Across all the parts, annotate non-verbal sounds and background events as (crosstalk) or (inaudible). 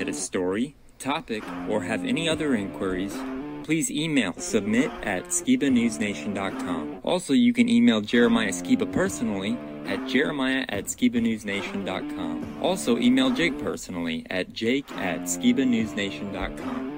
submit a story, topic, or have any other inquiries, please email submit at skibanewsnation.com. Also, you can email Jeremiah Skiba personally at jeremiah at skibanewsnation.com. Also, email Jake personally at jake at skibanewsnation.com.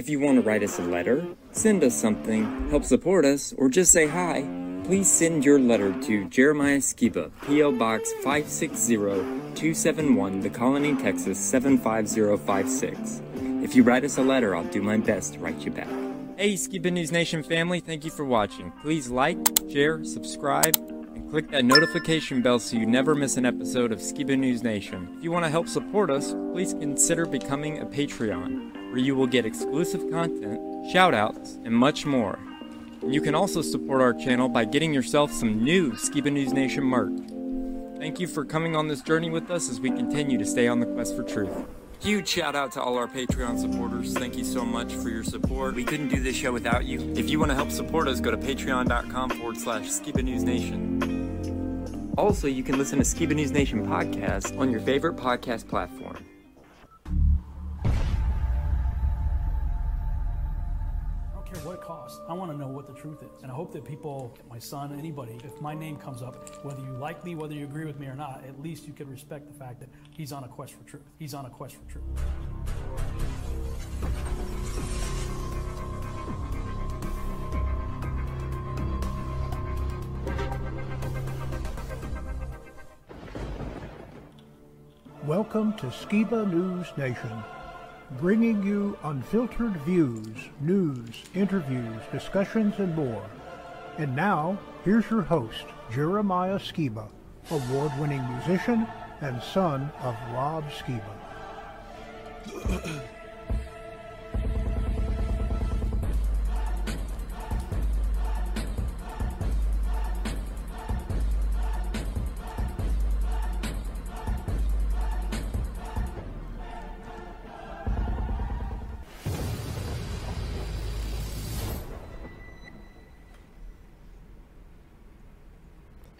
If you want to write us a letter, send us something, help support us, or just say hi, please send your letter to Jeremiah Skiba, P.O. Box 560-271, The Colony, Texas 75056. If you write us a letter, I'll do my best to write you back. Hey, Skiba News Nation family, thank you for watching. Please like, share, subscribe, and click that notification bell so you never miss an episode of Skiba News Nation. If you want to help support us, please consider becoming a Patreon, where you will get exclusive content, shoutouts, and much more. You can also support our channel by getting yourself some new Skiba News Nation merch. Thank you for coming on this journey with us as we continue to stay on the quest for truth. Huge shout out to all our Patreon supporters. Thank you so much for your support. We couldn't do this show without you. If you want to help support us, go to patreon.com forward slash Skiba News Nation. Also, you can listen to Skiba News Nation podcast on your favorite podcast platform. Care what it costs. I want to know what the truth is. And I hope that people, my son, anybody, if my name comes up, whether you like me, whether you agree with me or not, at least you can respect the fact that he's on a quest for truth. He's on a quest for truth. Welcome to Skiba News Nation, bringing you unfiltered views, news, interviews, discussions, and more. And now, here's your host, Jeremiah Skiba, award winning musician and son of Rob Skiba. (clears throat)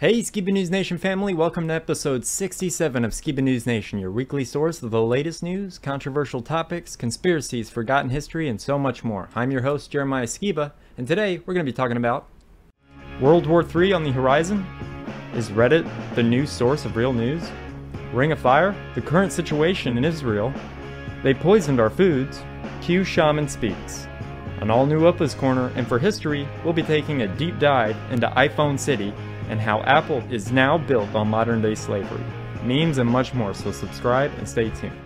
Hey, Skiba News Nation family, welcome to episode 67 of Skiba News Nation, your weekly source of the latest news, controversial topics, conspiracies, forgotten history, and so much more. I'm your host, Jeremiah Skiba, and today we're going to be talking about World War III on the horizon? Is Reddit the new source of real news? Ring of Fire? The current situation in Israel? They poisoned our foods? Q Shaman Speaks. An all new Opa's Corner, and for history, we'll be taking a deep dive into iPhone City and how Apple is now built on modern day slavery. Memes and much more, so subscribe and stay tuned.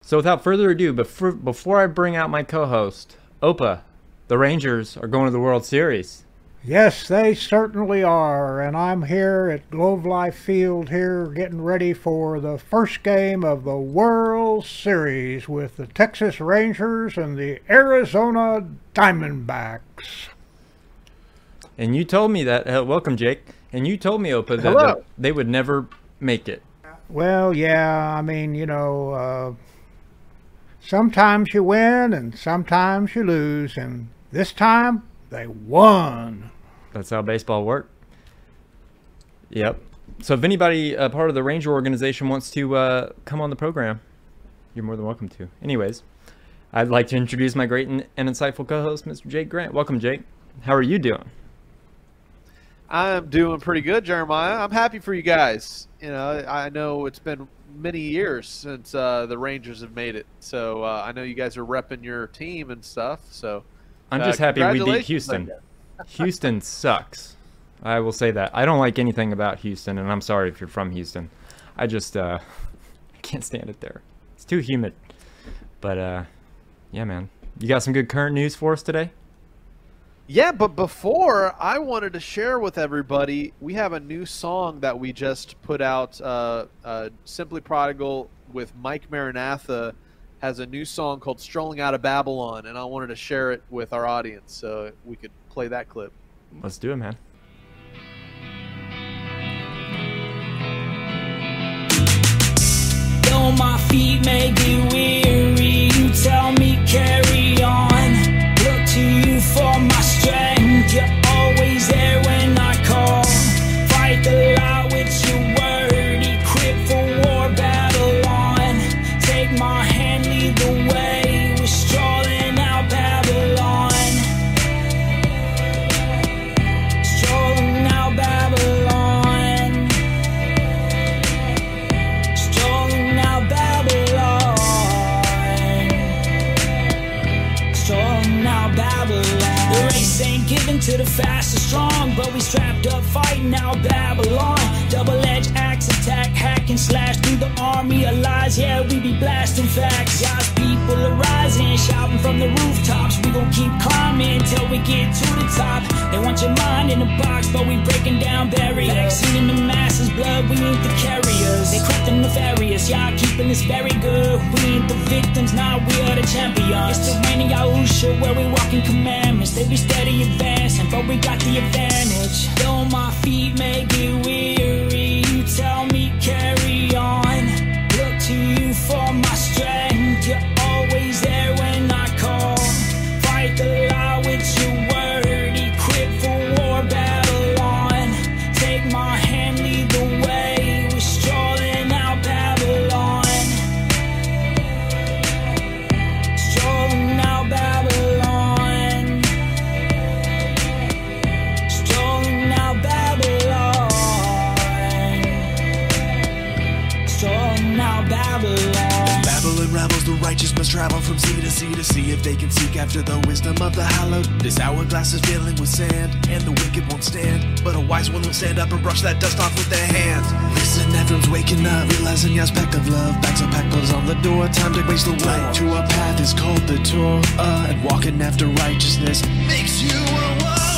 So without further ado, before, before I bring out my co-host, Opa, the Rangers are going to the World Series. Yes, they certainly are, and I'm here at Globe Life Field here getting ready for the first game of the World Series with the Texas Rangers and the Arizona Diamondbacks. And you told me that, uh, welcome Jake, and you told me, Opa, that that they would never make it. Well, yeah, I mean, you know, uh, sometimes you win and sometimes you lose, and this time they won. That's how baseball works. Yep. So if anybody, a part of the Ranger organization, wants to uh, come on the program, you're more than welcome to. Anyways, I'd like to introduce my great and, and insightful co-host, Mr. Jake Grant. Welcome, Jake. How are you doing? I'm doing pretty good, Jeremiah. I'm happy for you guys. You know, I know it's been many years since uh, the Rangers have made it, so uh, I know you guys are repping your team and stuff. So I'm Uh, just happy we beat Houston. (laughs) Houston sucks. I will say that. I don't like anything about Houston, and I'm sorry if you're from Houston. I just uh, (laughs) can't stand it there. It's too humid. But uh, yeah, man. You got some good current news for us today? Yeah, but before I wanted to share with everybody, we have a new song that we just put out. Uh, uh, Simply Prodigal with Mike Maranatha has a new song called "Strolling Out of Babylon," and I wanted to share it with our audience so we could play that clip. Let's do it, man. Though my feet may be weary, you tell me carry on. To you for my strength. You're always there when I call. Fight the lie with to the fast and strong, but we strapped up fighting now Babylon. Double edged axe attack, hack and slash through the army of lies. Yeah, we be blasting facts. God's people are rising, shouting from the rooftops. We gon' keep climbing till we get to the top. They want your mind in a box, but we breaking down barriers. Vaccine in the masses, blood, we ain't the carriers. They crept the nefarious, y'all keeping this very good. We ain't the victims, now we are the champions. It's the reigning Yahusha where we walking commandments. They be steady advancing, but we got the advantage. Though my feet may be weary, you tell me carry on. Look to you for my strength. You're always there when I call. Fight the lie with your righteous must travel from sea to sea to see if they can seek after the wisdom of the hallowed. This hourglass is filling with sand, and the wicked won't stand. But a wise one will stand up and brush that dust off with their hands. Listen, everyone's waking up, realizing the aspect of love. Bags of pack on the door, time to grace the way. To a path is called the Torah, and walking after righteousness makes you a warrior.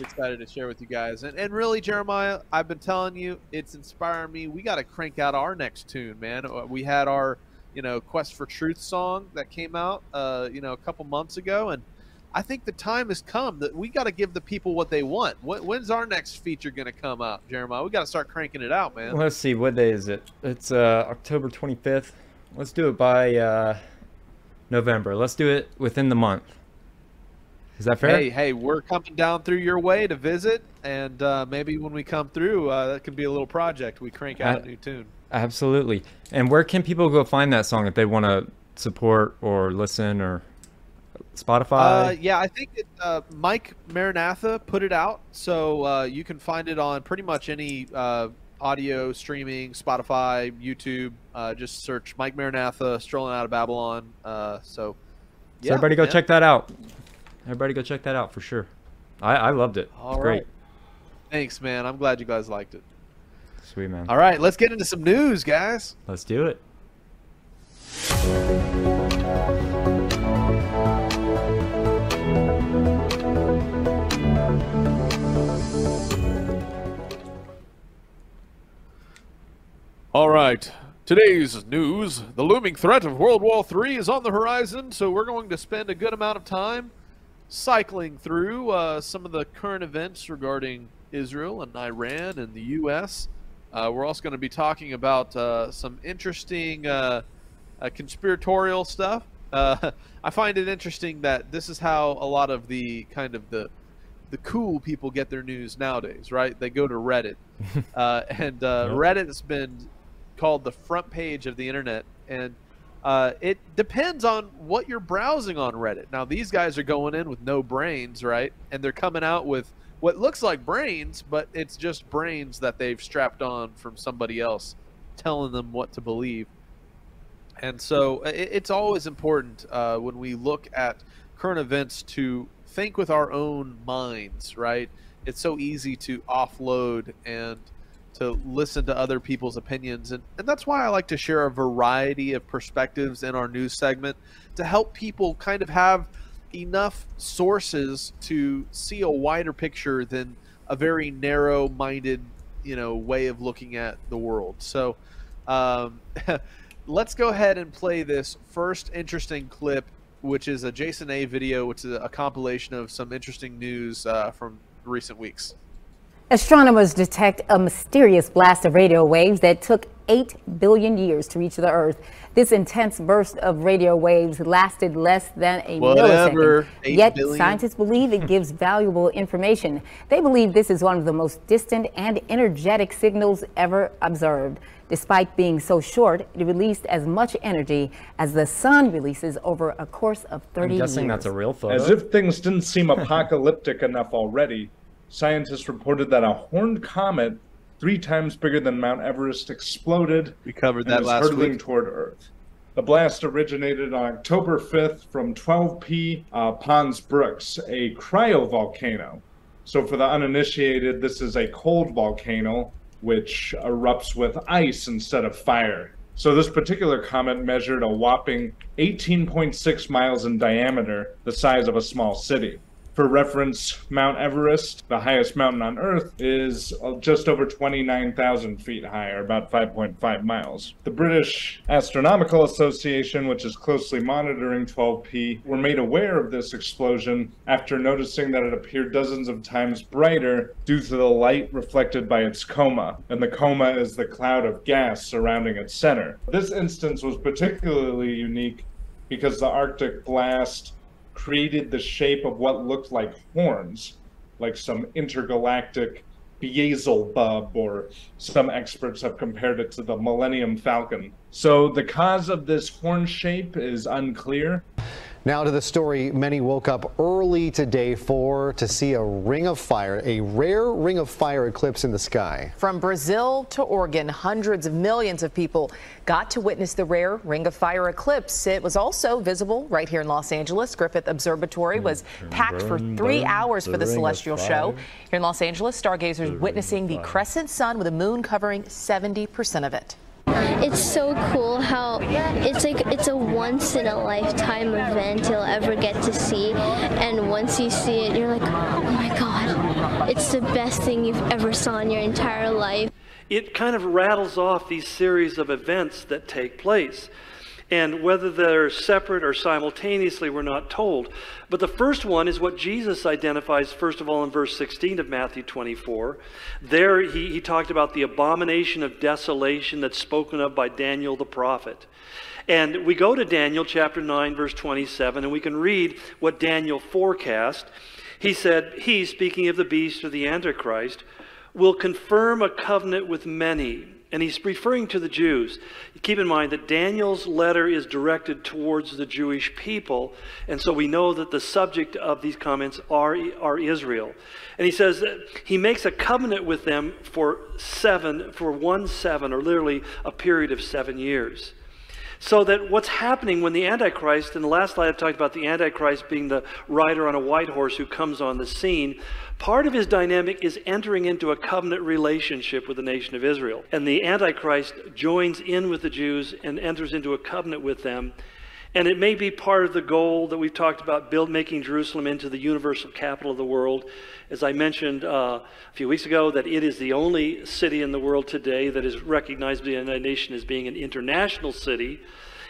Excited to share with you guys, and and really, Jeremiah, I've been telling you, it's inspiring me. We got to crank out our next tune, man. Uh, We had our, you know, Quest for Truth song that came out, uh, you know, a couple months ago, and I think the time has come that we got to give the people what they want. When, when's our next feature going to come out, Jeremiah? We got to start cranking it out, man. Let's see, what day is it? It's uh, October 25th. Let's do it by uh, November. Let's do it within the month. Is that fair? Hey, hey, we're coming down through your way to visit, and uh, maybe when we come through, uh, that could be a little project. We crank out a new tune. Absolutely. And where can people go find that song if they want to support or listen or Spotify? Uh, yeah, I think it, uh, Mike Maranatha put it out, so uh, you can find it on pretty much any uh, audio streaming, Spotify, YouTube. Uh, just search Mike Maranatha, "Strolling Out of Babylon." Uh, so, so yeah, everybody go man. check that out. Everybody go check that out for sure. I, I loved it. All it's great. Thanks, man. I'm glad you guys liked it. Sweet man. All right, let's get into some news, guys. Let's do it. All right. Today's news the looming threat of World War III is on the horizon, so we're going to spend a good amount of time cycling through uh, some of the current events regarding Israel and Iran and the U.S. Uh, we're also going to be talking about uh, some interesting uh, uh, conspiratorial stuff. Uh, (laughs) I find it interesting that this is how a lot of the kind of the the cool people get their news nowadays, right? They go to Reddit, (laughs) uh, and uh, Yep. Reddit has been called the front page of the internet, and uh, it depends on what you're browsing on Reddit. Now, these guys are going in with no brains, right? And they're coming out with what looks like brains, but it's just brains that they've strapped on from somebody else, telling them what to believe. And so it, it's always important uh, when we look at current events to think with our own minds, right? It's so easy to offload and to listen to other people's opinions, and, and that's why I like to share a variety of perspectives in our news segment to help people kind of have enough sources to see a wider picture than a very narrow-minded, you know, way of looking at the world. So, um, (laughs) let's go ahead and play this first interesting clip, which is a Jason A video, which is a compilation of some interesting news uh, from recent weeks. Astronomers detect a mysterious blast of radio waves that took 8 billion years to reach the Earth. This intense burst of radio waves lasted less than a Whatever, millisecond. Yet billion. scientists believe it gives (laughs) valuable information. They believe this is one of the most distant and energetic signals ever observed. Despite being so short, it released as much energy as the sun releases over a course of 30 I'm guessing years. that's a real photo. As if things didn't seem apocalyptic enough already, scientists reported that a horned comet, three times bigger than Mount Everest, exploded We covered that last hurtling week. toward Earth. The blast originated on October 5th from 12P uh, Pons Brooks, a cryovolcano. So, for the uninitiated, this is a cold volcano which erupts with ice instead of fire. So, this particular comet measured a whopping 18.6 miles in diameter, the size of a small city. For reference, Mount Everest, the highest mountain on Earth, is just over 29,000 feet high, or about 5.5 miles. The British Astronomical Association, which is closely monitoring 12P, were made aware of this explosion after noticing that it appeared dozens of times brighter due to the light reflected by its coma. And the coma is the cloud of gas surrounding its center. This instance was particularly unique because the Arctic blast created the shape of what looked like horns, like some intergalactic Beelzebub, or some experts have compared it to the Millennium Falcon. So the cause of this horn shape is unclear. Now to the story many woke up early today for to see a ring of fire, a rare ring of fire eclipse in the sky. From Brazil to Oregon, hundreds of millions of people got to witness the rare Ring of Fire eclipse. It was also visible right here in Los Angeles. Griffith Observatory was packed for three hours for the celestial show. Here in Los Angeles, stargazers witnessing the crescent sun with the moon covering 70% of it. It's so cool how it's like it's a once in a lifetime event you'll ever get to see and once you see it you're like oh my god it's the best thing you've ever saw in your entire life it kind of rattles off these series of events that take place. And whether they're separate or simultaneously, we're not told. But the first one is what Jesus identifies, first of all, in verse 16 of Matthew 24. There, he, he talked about the abomination of desolation that's spoken of by Daniel the prophet. And we go to Daniel chapter 9, verse 27, and we can read what Daniel forecast. He said, He, speaking of the beast or the Antichrist, will confirm a covenant with many. And he's referring to the Jews. Keep in mind that Daniel's letter is directed towards the Jewish people. And so we know that the subject of these comments are, are Israel. And he says that he makes a covenant with them for seven, for one seven, or literally a period of seven years. So that what's happening when the Antichrist, in the last slide I talked about the Antichrist being the rider on a white horse who comes on the scene, part of his dynamic is entering into a covenant relationship with the nation of Israel. And the Antichrist joins in with the Jews and enters into a covenant with them. And it may be part of the goal that we've talked about, build making Jerusalem into the universal capital of the world. As I mentioned uh, a few weeks ago, that it is the only city in the world today that is recognized by the United Nations as being an international city.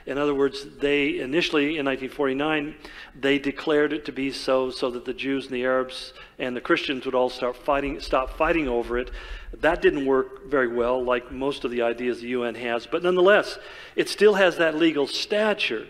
In other words, they initially in 1949 they declared it to be so, so that the Jews and the Arabs and the Christians would all start fighting, stop fighting over it. That didn't work very well, like most of the ideas the UN has. But nonetheless, it still has that legal stature.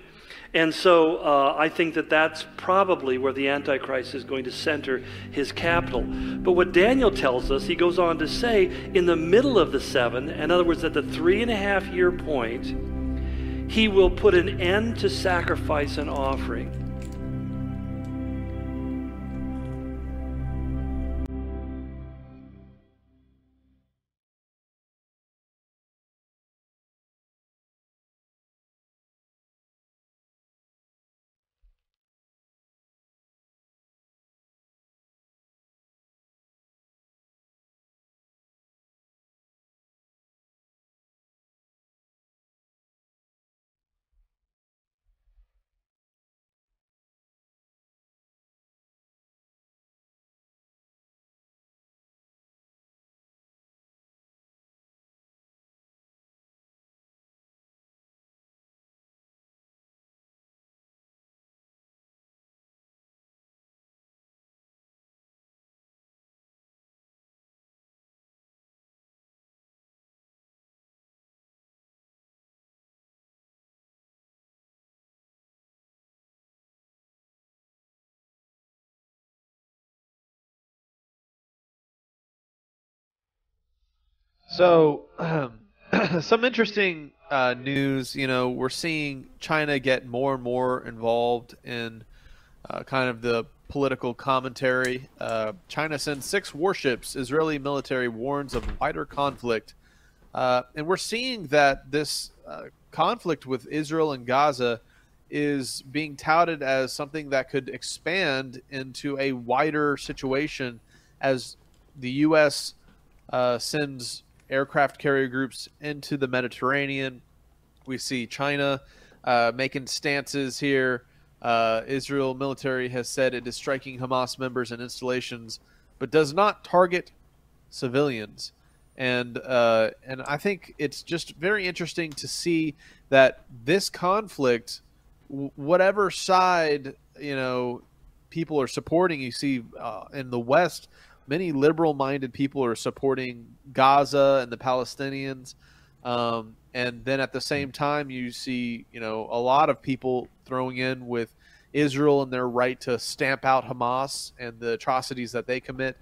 And so uh, I think that that's probably where the Antichrist is going to center his capital. But what Daniel tells us, he goes on to say, in the middle of the seven, in other words, at the three and a half year point, he will put an end to sacrifice and offering. So, um, (clears throat) some interesting uh, news. You know, we're seeing China get more and more involved in uh, kind of the political commentary. Uh, China sends six warships. Israeli military warns of wider conflict. Uh, and we're seeing that this uh, conflict with Israel and Gaza is being touted as something that could expand into a wider situation as the U.S. Uh, sends aircraft carrier groups into the Mediterranean. We see China uh, making stances here. Uh, Israel military has said it is striking Hamas members and installations, but does not target civilians. And uh, and I think it's just very interesting to see that this conflict, whatever side you know people are supporting, you see uh, in the West, many liberal-minded people are supporting Gaza and the Palestinians. Um, and then at the same time, you see, you know, a lot of people throwing in with Israel and their right to stamp out Hamas and the atrocities that they commit.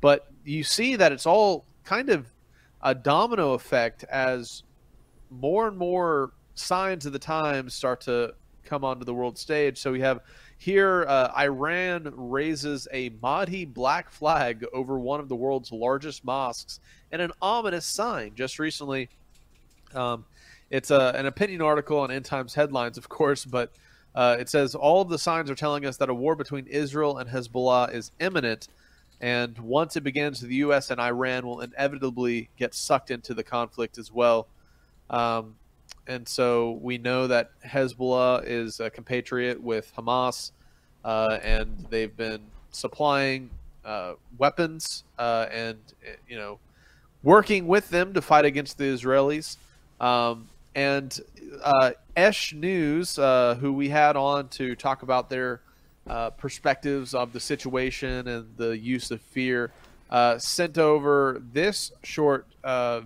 But you see that it's all kind of a domino effect as more and more signs of the times start to come onto the world stage. So we have here uh, Iran raises a Mahdi black flag over one of the world's largest mosques and an ominous sign. Just recently, um, it's a, an opinion article on End Times headlines, of course, but uh, it says all of the signs are telling us that a war between Israel and Hezbollah is imminent. And once it begins, the U.S. and Iran will inevitably get sucked into the conflict as well. Um, and so we know that Hezbollah is a compatriot with Hamas, uh, and they've been supplying uh, weapons uh, and you know working with them to fight against the Israelis. Um, and uh, Esh News, uh, who we had on to talk about their uh, perspectives of the situation and the use of fear, sent over this short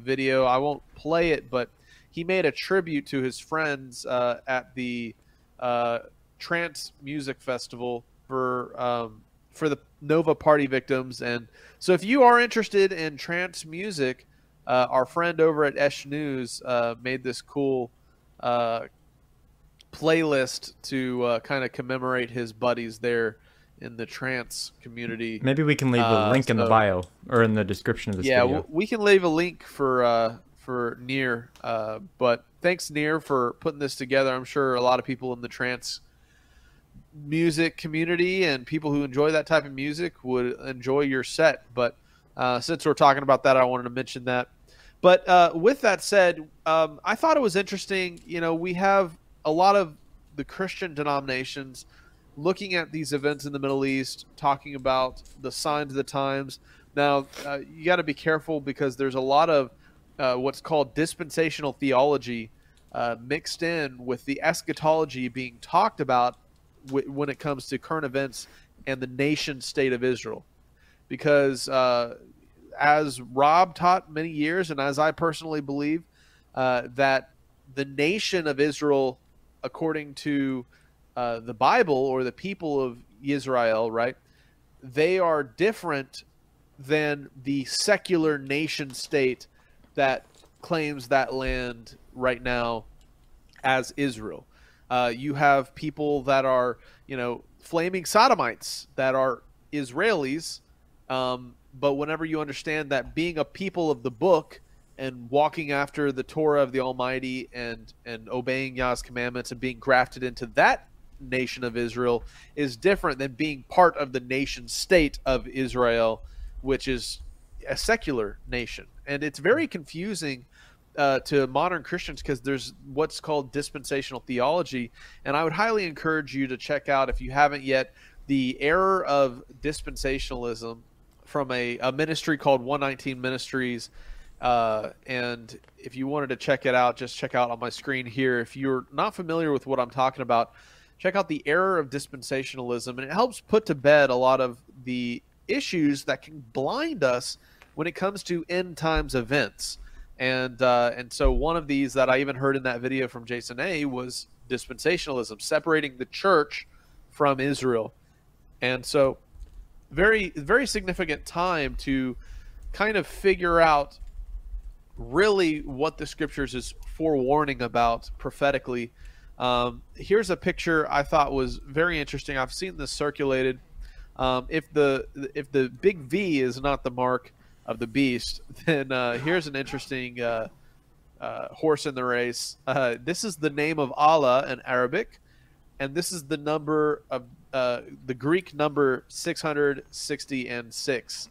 video. I won't play it, but he made a tribute to his friends uh, at the uh, Trance Music Festival for um, for the Nova Party victims. And so, if you are interested in trance music, uh, our friend over at Esh News uh, made this cool uh, playlist to uh, kind of commemorate his buddies there in the trance community. Maybe we can leave a link so, in the bio or in the description of this yeah, video. Yeah, we can leave a link for for Nir. Uh, but thanks, Nir, for putting this together. I'm sure a lot of people in the trance music community and people who enjoy that type of music would enjoy your set. But uh, since we're talking about that, I wanted to mention that. But uh, with that said, um, I thought it was interesting. You know, we have a lot of the Christian denominations looking at these events in the Middle East, talking about the signs of the times. Now, uh, you got to be careful because there's a lot of uh, what's called dispensational theology uh, mixed in with the eschatology being talked about w- when it comes to current events and the nation state of Israel. Because uh, as Rob taught many years, and as I personally believe, uh, that the nation of Israel, according to uh, the Bible or the people of Israel, right, they are different than the secular nation state that claims that land right now as Israel. Uh, you have people that are, you know, flaming sodomites that are Israelis. Um, but whenever you understand that being a people of the book and walking after the Torah of the Almighty and and obeying Yah's commandments and being grafted into that nation of Israel is different than being part of the nation state of Israel, which is a secular nation and it's very confusing uh, to modern Christians because there's what's called dispensational theology, and I would highly encourage you to check out if you haven't yet the error of dispensationalism from a, a ministry called 119 Ministries. Uh, and if you wanted to check it out, just check out on my screen here. If you're not familiar with what I'm talking about, check out the error of dispensationalism, and it helps put to bed a lot of the issues that can blind us when it comes to end times events. And uh, and so one of these that I even heard in that video from Jason A was dispensationalism, separating the church from Israel. And so very very significant time to kind of figure out really what the scriptures is forewarning about prophetically. Um, here's a picture I thought was very interesting. I've seen this circulated. Um, if the if the big V is not the mark of the beast, (laughs) then uh, here's an interesting uh, uh, horse in the race. Uh, this is the name of Allah in Arabic, and this is the number of uh, the Greek number 660 and six,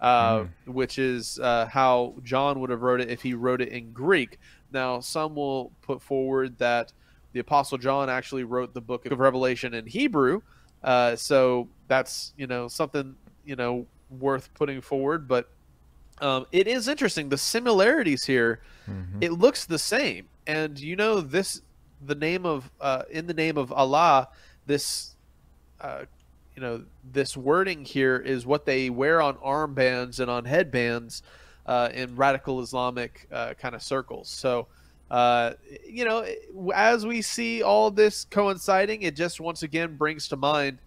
uh, mm. which is uh, how John would have wrote it if he wrote it in Greek. Now, some will put forward that the Apostle John actually wrote the book of Revelation in Hebrew, uh, so that's you know something you know worth putting forward, but. Um, it is interesting the similarities here. Mm-hmm. It looks the same, and you know this the name of uh, in the name of Allah. This uh, you know, this wording here is what they wear on armbands and on headbands uh, in radical Islamic uh, kind of circles. So, uh, you know, as we see all this coinciding, it just once again brings to mind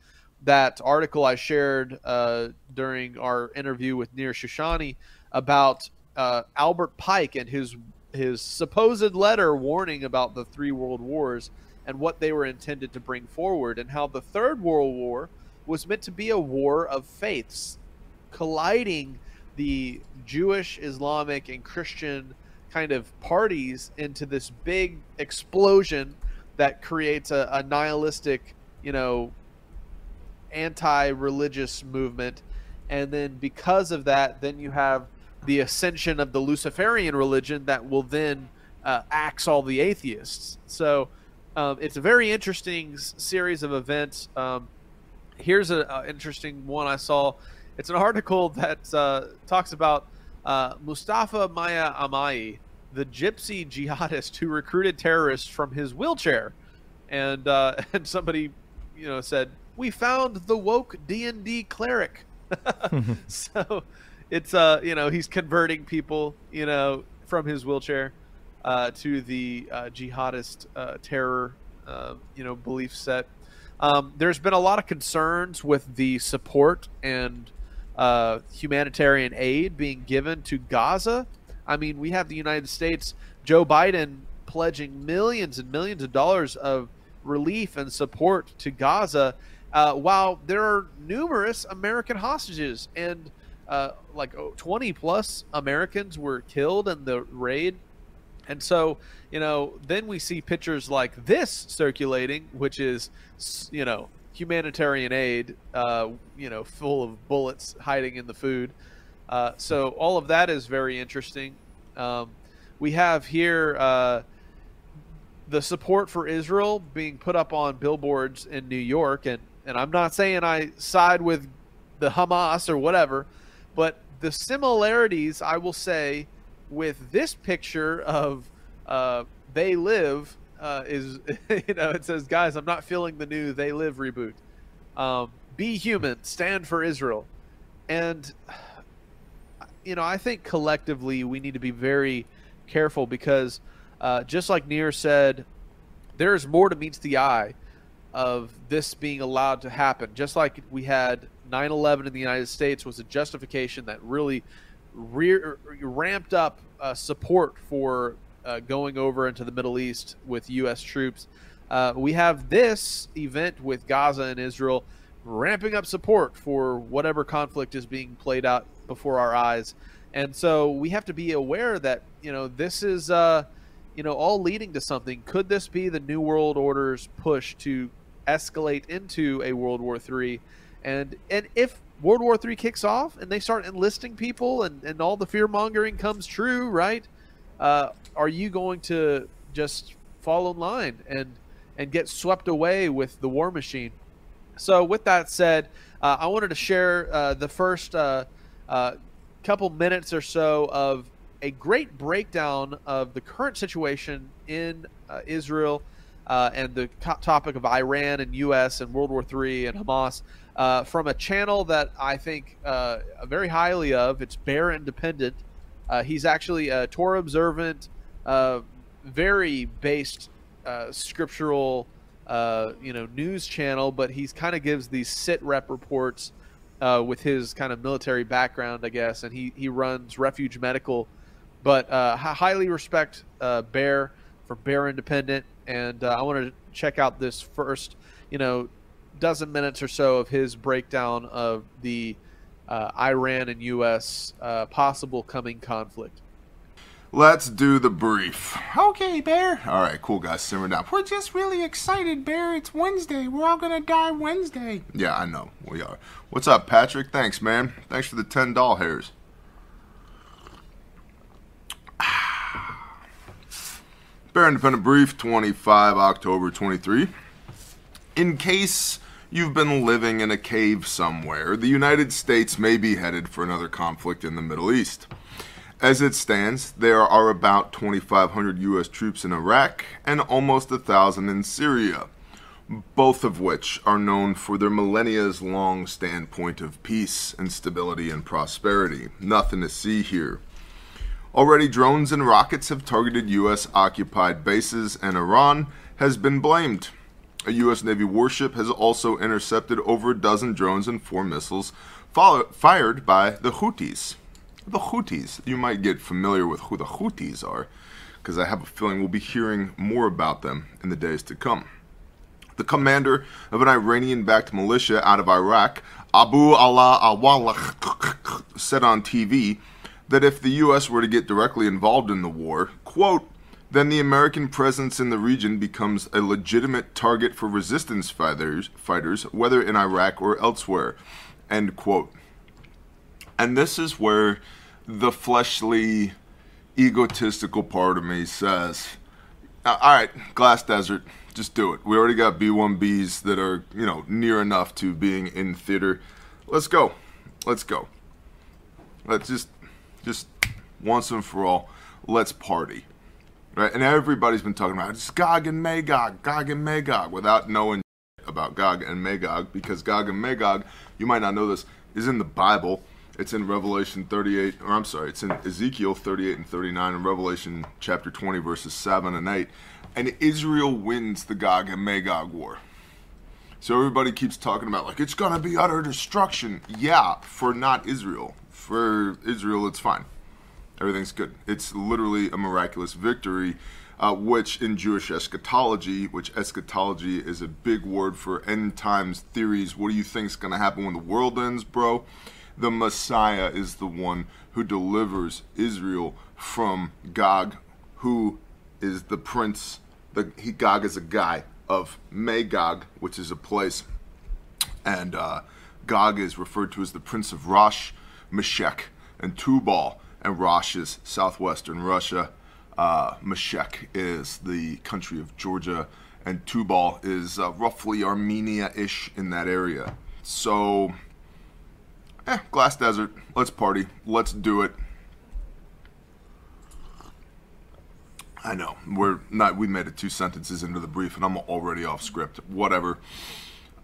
that article I shared uh, during our interview with Nir Shoshani about uh, Albert Pike and his his supposed letter warning about the three world wars and what they were intended to bring forward, and how the Third World War was meant to be a war of faiths, colliding the Jewish, Islamic, and Christian kind of parties into this big explosion that creates a, a nihilistic, you know, anti-religious movement, and then because of that, then you have the ascension of the Luciferian religion that will then uh, axe all the atheists. So um, it's a very interesting series of events. Um, here's an interesting one I saw. It's an article that uh, talks about uh, Mustafa Maya Amai, the gypsy jihadist who recruited terrorists from his wheelchair, and uh, (laughs) and somebody, you know, said we found the woke D and D cleric. (laughs) so it's uh you know he's converting people you know from his wheelchair uh, to the uh, jihadist uh, terror, uh, you know, belief set. Um, there's been a lot of concerns with the support and uh, humanitarian aid being given to Gaza. I mean, we have the United States, Joe Biden pledging millions and millions of dollars of relief and support to Gaza, uh, while there are numerous American hostages and uh, like 20 plus Americans were killed in the raid and so, you know, then we see pictures like this circulating, which is, you know, humanitarian aid, uh, you know, full of bullets hiding in the food. Uh, so all of that is very interesting. Um, we have here uh, the support for Israel being put up on billboards in New York, and and I'm not saying I side with the Hamas or whatever, but the similarities I will say with this picture of uh, They Live uh, is, (laughs) you know, it says, guys, I'm not feeling the new They Live reboot. Um, be human, stand for Israel. And, you know, I think collectively we need to be very careful because, uh, just like Nir said, there is more to meets the eye of this being allowed to happen. Just like we had 9 11 in the United States was a justification that really ramped up uh, support for uh, going over into the Middle East with U.S. troops. Uh, we have this event with Gaza and Israel ramping up support for whatever conflict is being played out before our eyes. And so we have to be aware that, you know, this is, uh, you know, all leading to something. Could this be the New World Order's push to escalate into a World War III? And, and if World War III kicks off and they start enlisting people and, and all the fear mongering comes true, right? Uh, are you going to just fall in line and and get swept away with the war machine? So, with that said, uh, I wanted to share uh, the first uh, uh, couple minutes or so of a great breakdown of the current situation in uh, Israel and the topic of Iran and U.S. and World War III and Hamas uh, from a channel that I think uh, very highly of. It's Bear Independent. Uh, he's actually a Torah observant, uh, very based uh, scriptural, uh, you know, news channel. But he's kind of gives these sit rep reports with his kind of military background, I guess. And he he runs Refuge Medical But highly respect Bear for Bear Independent, and I want to check out this first, you know, dozen minutes or so of his breakdown of the uh, Iran and U.S. Uh, possible coming conflict. Let's do the brief. Okay, Bear. All right, cool, guys. Simmer down. We're just really excited, Bear. It's Wednesday. We're all gonna die Wednesday. Yeah, I know. We are. What's up, Patrick? Thanks, man. Thanks for the 10 doll hairs. (sighs) Bear Independent Brief, 25 October 23. In case you've been living in a cave somewhere, the United States may be headed for another conflict in the Middle East. As it stands, there are about 2,500 U.S. troops in Iraq and almost 1,000 in Syria, both of which are known for their millennia's long standpoint of peace and stability and prosperity. Nothing to see here. Already, drones and rockets have targeted U.S. occupied bases, and Iran has been blamed. A U.S. Navy warship has also intercepted over a dozen drones and four missiles fired by the Houthis. The Houthis, you might get familiar with who the Houthis are, because I have a feeling we'll be hearing more about them in the days to come. The commander of an Iranian backed militia out of Iraq, Abu Allah al said on TV that if the U.S. were to get directly involved in the war, quote, then the American presence in the region becomes a legitimate target for resistance fighters, fighters whether in Iraq or elsewhere, end quote. And this is where the fleshly, egotistical part of me says, all right, Glass Desert, just do it. We already got B1Bs that are, you know, near enough to being in theater. Let's go. Let's go. Let's just just once and for all, let's party. Right? And everybody's been talking about it's Gog and Magog, Gog and Magog, without knowing about Gog and Magog, because Gog and Magog, you might not know this, is in the Bible. It's in Revelation 38, or I'm sorry, it's in Ezekiel 38 and 39, and Revelation chapter 20, verses 7 and 8. And Israel wins the Gog and Magog war. So everybody keeps talking about, like, it's going to be utter destruction. Yeah, for not Israel for Israel, it's fine. Everything's good. It's literally a miraculous victory, uh, which in Jewish eschatology, which eschatology is a big word for end times theories. What do you think is going to happen when the world ends, bro? The Messiah is the one who delivers Israel from Gog, who is the prince. The he, Gog is a guy of Magog, which is a place, and uh, Gog is referred to as the prince of Rosh Meshech, and Tubal, and Rosh is southwestern Russia. Uh, Meshech is the country of Georgia, and Tubal is uh, roughly Armenia ish in that area. So, eh, Glass Desert, let's party, let's do it. I know we're not. We made it two sentences into the brief, and I'm already off script. Whatever.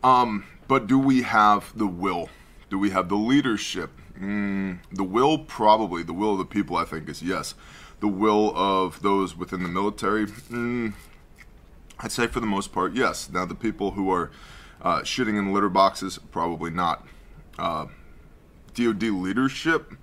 Um, but do we have the will? Do we have the leadership? Mm, the will, probably. The will of the people, I think, is yes. The will of those within the military, mm, I'd say for the most part, yes. Now, the people who are uh, shitting in litter boxes, probably not. Uh, DoD leadership,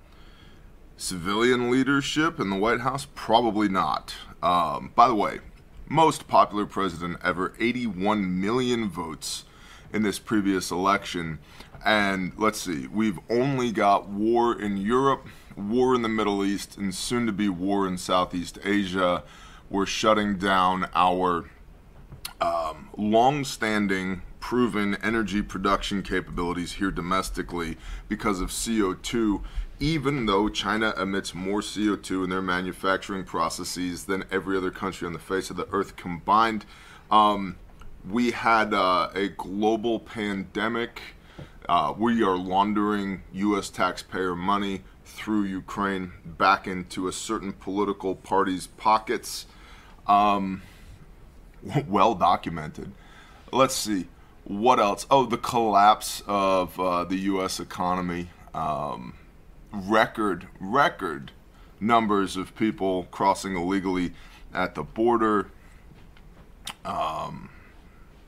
civilian leadership in the White House, probably not. Um, by the way, most popular president ever, 81 million votes in this previous election. And let's see, we've only got war in Europe, war in the Middle East, and soon to be war in Southeast Asia. We're shutting down our um, long standing, proven energy production capabilities here domestically because of CO2, even though China emits more CO2 in their manufacturing processes than every other country on the face of the earth combined. Um, we had uh, a global pandemic uh, we are laundering U.S. taxpayer money through Ukraine back into a certain political party's pockets. Um, (laughs) well documented. Let's see. What else? Oh, the collapse of uh, the U.S. economy. Um, record, record numbers of people crossing illegally at the border. Um,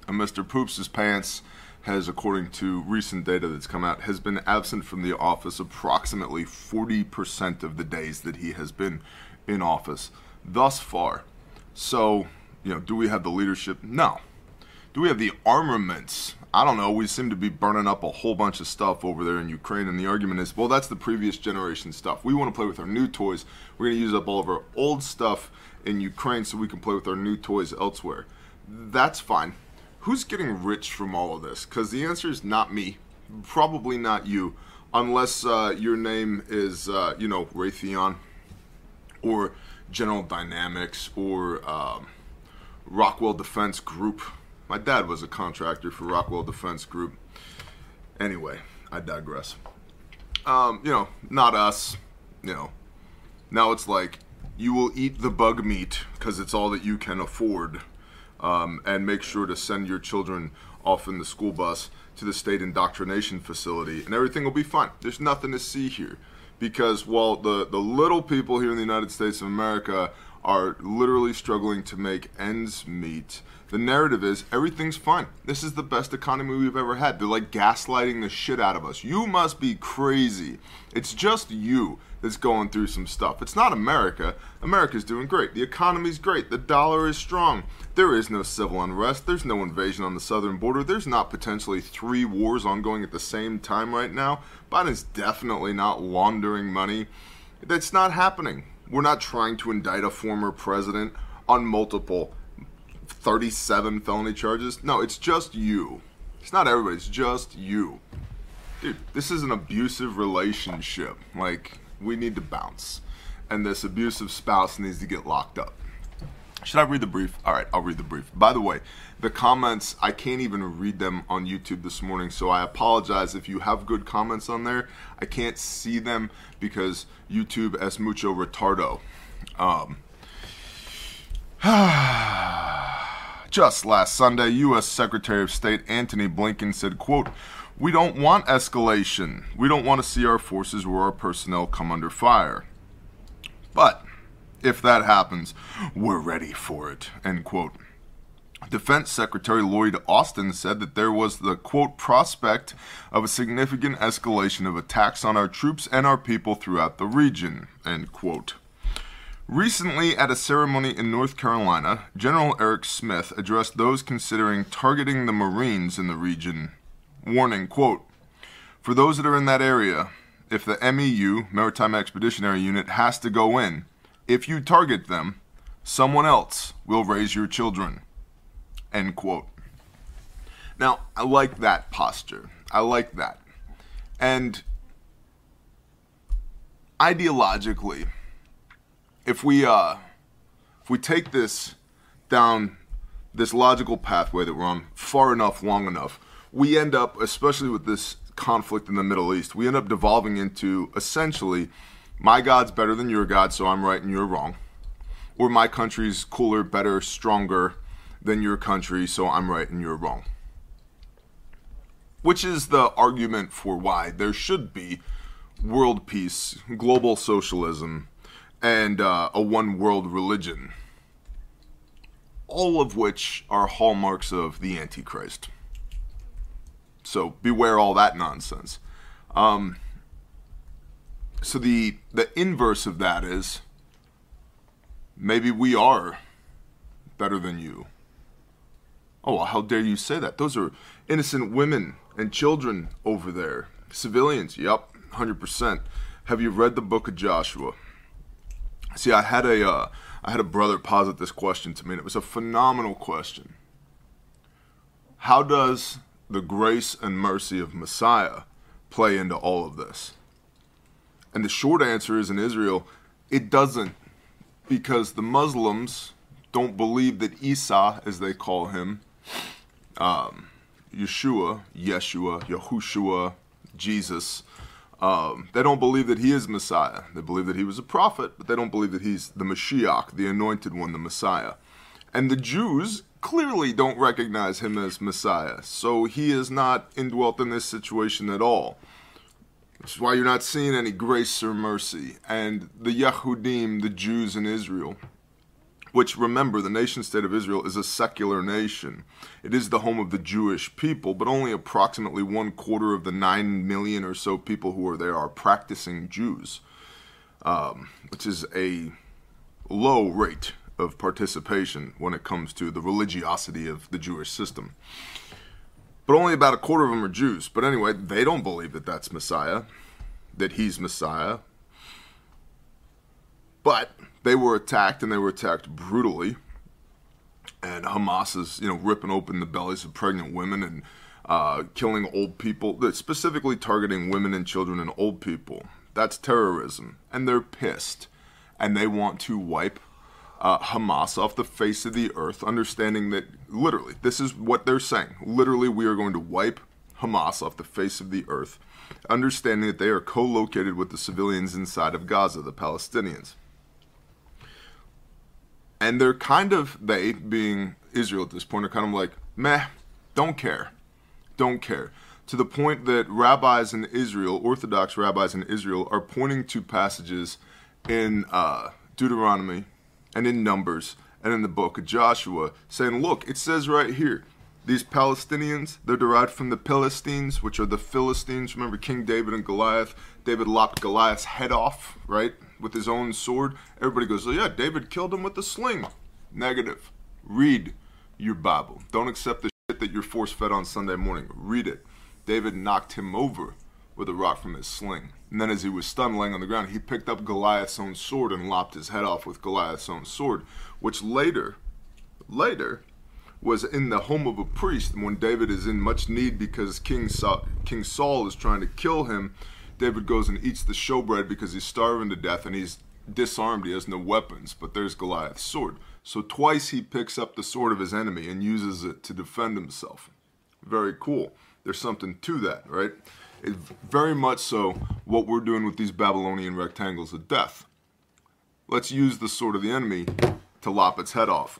Mr. Poops' pants has, according to recent data that's come out, has been absent from the office approximately 40% of the days that he has been in office thus far. So, you know, do we have the leadership? No. Do we have the armaments? I don't know. We seem to be burning up a whole bunch of stuff over there in Ukraine, and the argument is, well, that's the previous generation stuff. We want to play with our new toys. We're going to use up all of our old stuff in Ukraine so we can play with our new toys elsewhere. That's fine. Who's getting rich from all of this? Because the answer is not me, probably not you, unless uh, your name is, uh, you know, Raytheon or General Dynamics or um, Rockwell Defense Group. My dad was a contractor for Rockwell Defense Group. Anyway, I digress. Um, you know, not us. You know, now it's like you will eat the bug meat because it's all that you can afford, um, and make sure to send your children off in the school bus to the state indoctrination facility, and everything will be fine. There's nothing to see here because while the, the little people here in the United States of America are literally struggling to make ends meet, the narrative is everything's fine. This is the best economy we've ever had. They're like gaslighting the shit out of us. You must be crazy. It's just you that's going through some stuff. It's not America. America's doing great. The economy's great. The dollar is strong. There is no civil unrest. There's no invasion on the southern border. There's not potentially three wars ongoing at the same time right now. Biden's definitely not laundering money. That's not happening. We're not trying to indict a former president on multiple 37 felony charges. No, it's just you. It's not everybody, it's just you. Dude, this is an abusive relationship. Like, we need to bounce. And this abusive spouse needs to get locked up. Should I read the brief? All right, I'll read the brief. By the way, the comments, I can't even read them on YouTube this morning, so I apologize if you have good comments on there. I can't see them because YouTube es mucho retardo. Um, (sighs) Just last Sunday, U.S. Secretary of State Antony Blinken said, quote, We don't want escalation. We don't want to see our forces or our personnel come under fire. But if that happens, we're ready for it, end quote. Defense Secretary Lloyd Austin said that there was the quote prospect of a significant escalation of attacks on our troops and our people throughout the region, end quote. Recently, at a ceremony in North Carolina, General Eric Smith addressed those considering targeting the Marines in the region, warning, quote, For those that are in that area, if the MEU, Maritime Expeditionary Unit, has to go in, if you target them, someone else will raise your children, end quote. Now, I like that posture. I like that. And ideologically, if we uh, if we take this down this logical pathway that we're on far enough, long enough, we end up, especially with this conflict in the Middle East, we end up devolving into essentially, my God's better than your God, so I'm right and you're wrong, or my country's cooler, better, stronger than your country, so I'm right and you're wrong. Which is the argument for why there should be world peace, global socialism, and uh, a one world religion. All of which are hallmarks of the Antichrist. So beware all that nonsense. Um, so the the inverse of that is maybe we are better than you. Oh, how dare you say that? Those are innocent women and children over there. Civilians, yep, 100%. Have you read the book of Joshua? See, I had a uh, I had a brother posit this question to me, and it was a phenomenal question. How does the grace and mercy of Messiah play into all of this? And the short answer is in Israel, it doesn't, because the Muslims don't believe that Isa, as they call him, um, Yeshua, Yeshua, Yahushua, Jesus, um, they don't believe that he is Messiah. They believe that he was a prophet, but they don't believe that he's the Mashiach, the anointed one, the Messiah. And the Jews clearly don't recognize him as Messiah, so he is not indwelt in this situation at all. Which is why you're not seeing any grace or mercy. And the Yahudim, the Jews in Israel, which remember, the nation state of Israel is a secular nation. It is the home of the Jewish people, but only approximately one quarter of the nine million or so people who are there are practicing Jews, um, which is a low rate of participation when it comes to the religiosity of the Jewish system. But only about a quarter of them are Jews. But anyway, they don't believe that that's Messiah, that he's Messiah. But they were attacked and they were attacked brutally. And Hamas is, you know, ripping open the bellies of pregnant women and uh, killing old people, specifically targeting women and children and old people. That's terrorism. And they're pissed. And they want to wipe uh, Hamas off the face of the earth, understanding that literally, this is what they're saying. Literally, we are going to wipe Hamas off the face of the earth, understanding that they are co located with the civilians inside of Gaza, the Palestinians. And they're kind of, they being Israel at this point, are kind of like, meh, don't care. Don't care. To the point that rabbis in Israel, Orthodox rabbis in Israel, are pointing to passages in uh, Deuteronomy and in Numbers and in the book of Joshua, saying, look, it says right here, these Palestinians, they're derived from the Philistines, which are the Philistines. Remember King David and Goliath? David lopped Goliath's head off, right, with his own sword. Everybody goes, oh, yeah, David killed him with a sling. Negative. Read your Bible. Don't accept the shit that you're force fed on Sunday morning. Read it. David knocked him over with a rock from his sling. And then, as he was stunned laying on the ground, he picked up Goliath's own sword and lopped his head off with Goliath's own sword, which later, later, was in the home of a priest. And when David is in much need because King Saul, King Saul is trying to kill him, David goes and eats the showbread because he's starving to death and he's disarmed. He has no weapons, but there's Goliath's sword. So twice he picks up the sword of his enemy and uses it to defend himself. Very cool. There's something to that, right? Very much so what we're doing with these Babylonian rectangles of death. Let's use the sword of the enemy to lop its head off.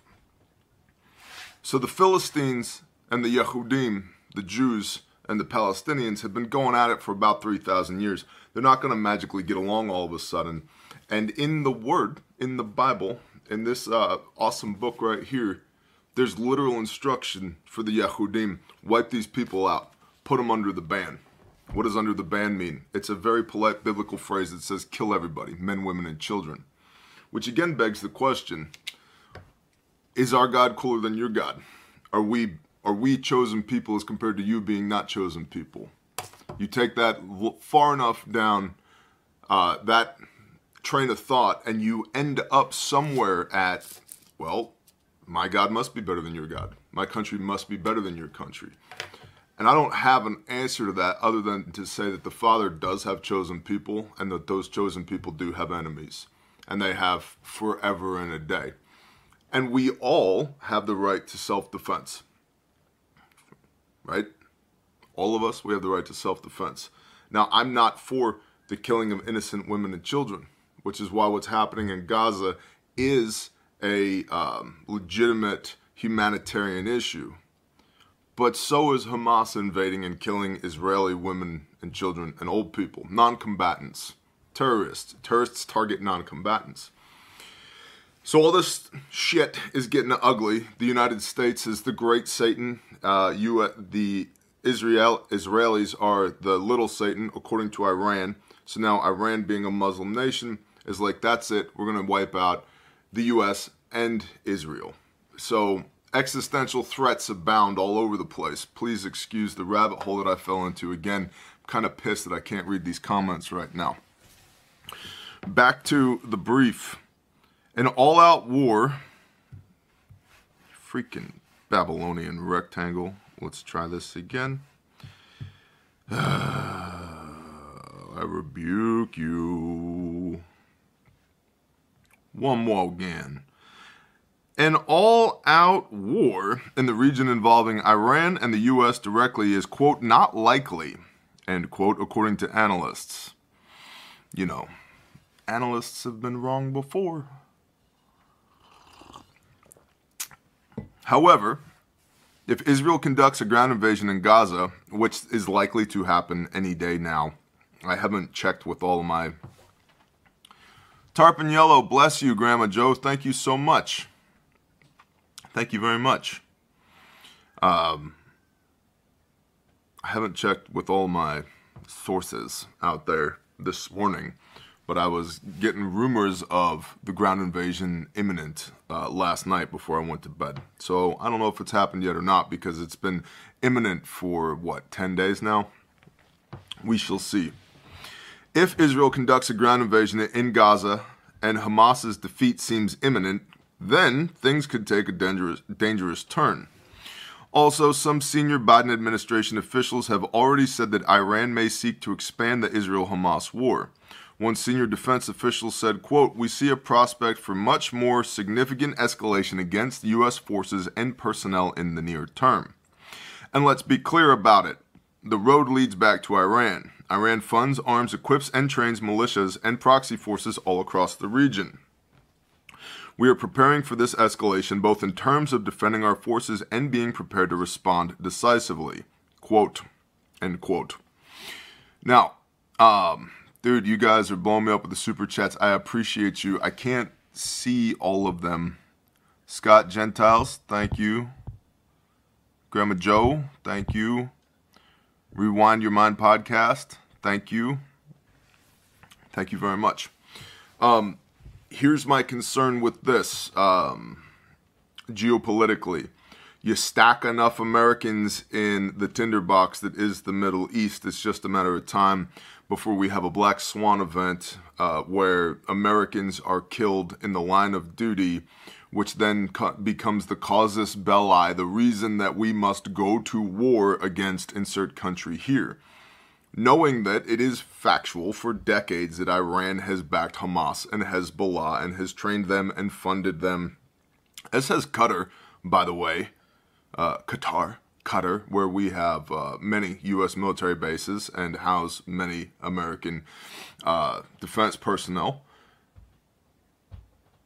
So the Philistines and the Yehudim, the Jews and the Palestinians, have been going at it for about 3,000 years. They're not going to magically get along all of a sudden. And in the Word, in the Bible, in this uh, awesome book right here, there's literal instruction for the Yehudim wipe these people out, put them under the ban. What does under the ban mean? It's a very polite biblical phrase that says kill everybody, men, women, and children. Which again begs the question is our God cooler than your God? Are we are we chosen people as compared to you being not chosen people? You take that far enough down uh, that train of thought, and you end up somewhere at, well, my God must be better than your God. My country must be better than your country. And I don't have an answer to that other than to say that the Father does have chosen people and that those chosen people do have enemies. And they have forever and a day. And we all have the right to self defense. Right? All of us, we have the right to self defense. Now, I'm not for the killing of innocent women and children, which is why what's happening in Gaza is a um, legitimate humanitarian issue but so is Hamas invading and killing Israeli women and children and old people, non combatants, terrorists. Terrorists target non combatants. So all this shit is getting ugly. The United States is the great Satan. Uh, you, the Israel Israelis are the little Satan, according to Iran. So now Iran, being a Muslim nation, is like, that's it. We're to wipe out the U.S. and Israel. So existential threats abound all over the place. Please excuse the rabbit hole that I fell into. Again, I'm kind of pissed that I can't read these comments right now. Back to the brief. An all out war. Freaking Babylonian rectangle. Let's try this again. (sighs) I rebuke you. One more again. An all out war in the region involving Iran and the U.S. directly is, quote, not likely, end quote, according to analysts. You know, analysts have been wrong before. However, if Israel conducts a ground invasion in Gaza, which is likely to happen any day now, I haven't checked with all of my. Tarpon Yellow, bless you, Grandma Joe. Thank you so much. Thank you very much. Um, I haven't checked with all my sources out there this morning, but I was getting rumors of the ground invasion imminent uh, last night before I went to bed. So I don't know if it's happened yet or not because it's been imminent for what, 10 days now? We shall see. If Israel conducts a ground invasion in Gaza and Hamas's defeat seems imminent, then things could take a dangerous, dangerous turn. Also, some senior Biden administration officials have already said that Iran may seek to expand the Israel Hamas war. One senior defense official said, quote, We see a prospect for much more significant escalation against U.S. forces and personnel in the near term. And let's be clear about it. The road leads back to Iran. Iran funds, arms, equips, and trains militias and proxy forces all across the region. We are preparing for this escalation both in terms of defending our forces and being prepared to respond decisively. Quote, end quote. Now, um, dude, you guys are blowing me up with the super chats. I appreciate you. I can't see all of them. Scott Gentiles, thank you. Grandma Joe, thank you. Rewind Your Mind podcast, thank you. Thank you very much. Um, here's my concern with this um, geopolitically. You stack enough Americans in the tinderbox that is the Middle East. It's just a matter of time before we have a black swan event uh, where Americans are killed in the line of duty, which then co- becomes the casus belli, the reason that we must go to war against insert country here knowing that it is factual for decades that Iran has backed Hamas and Hezbollah and has trained them and funded them, as has Qatar, by the way, uh, Qatar, Qatar, where we have uh, many U.S. military bases and house many American uh, defense personnel.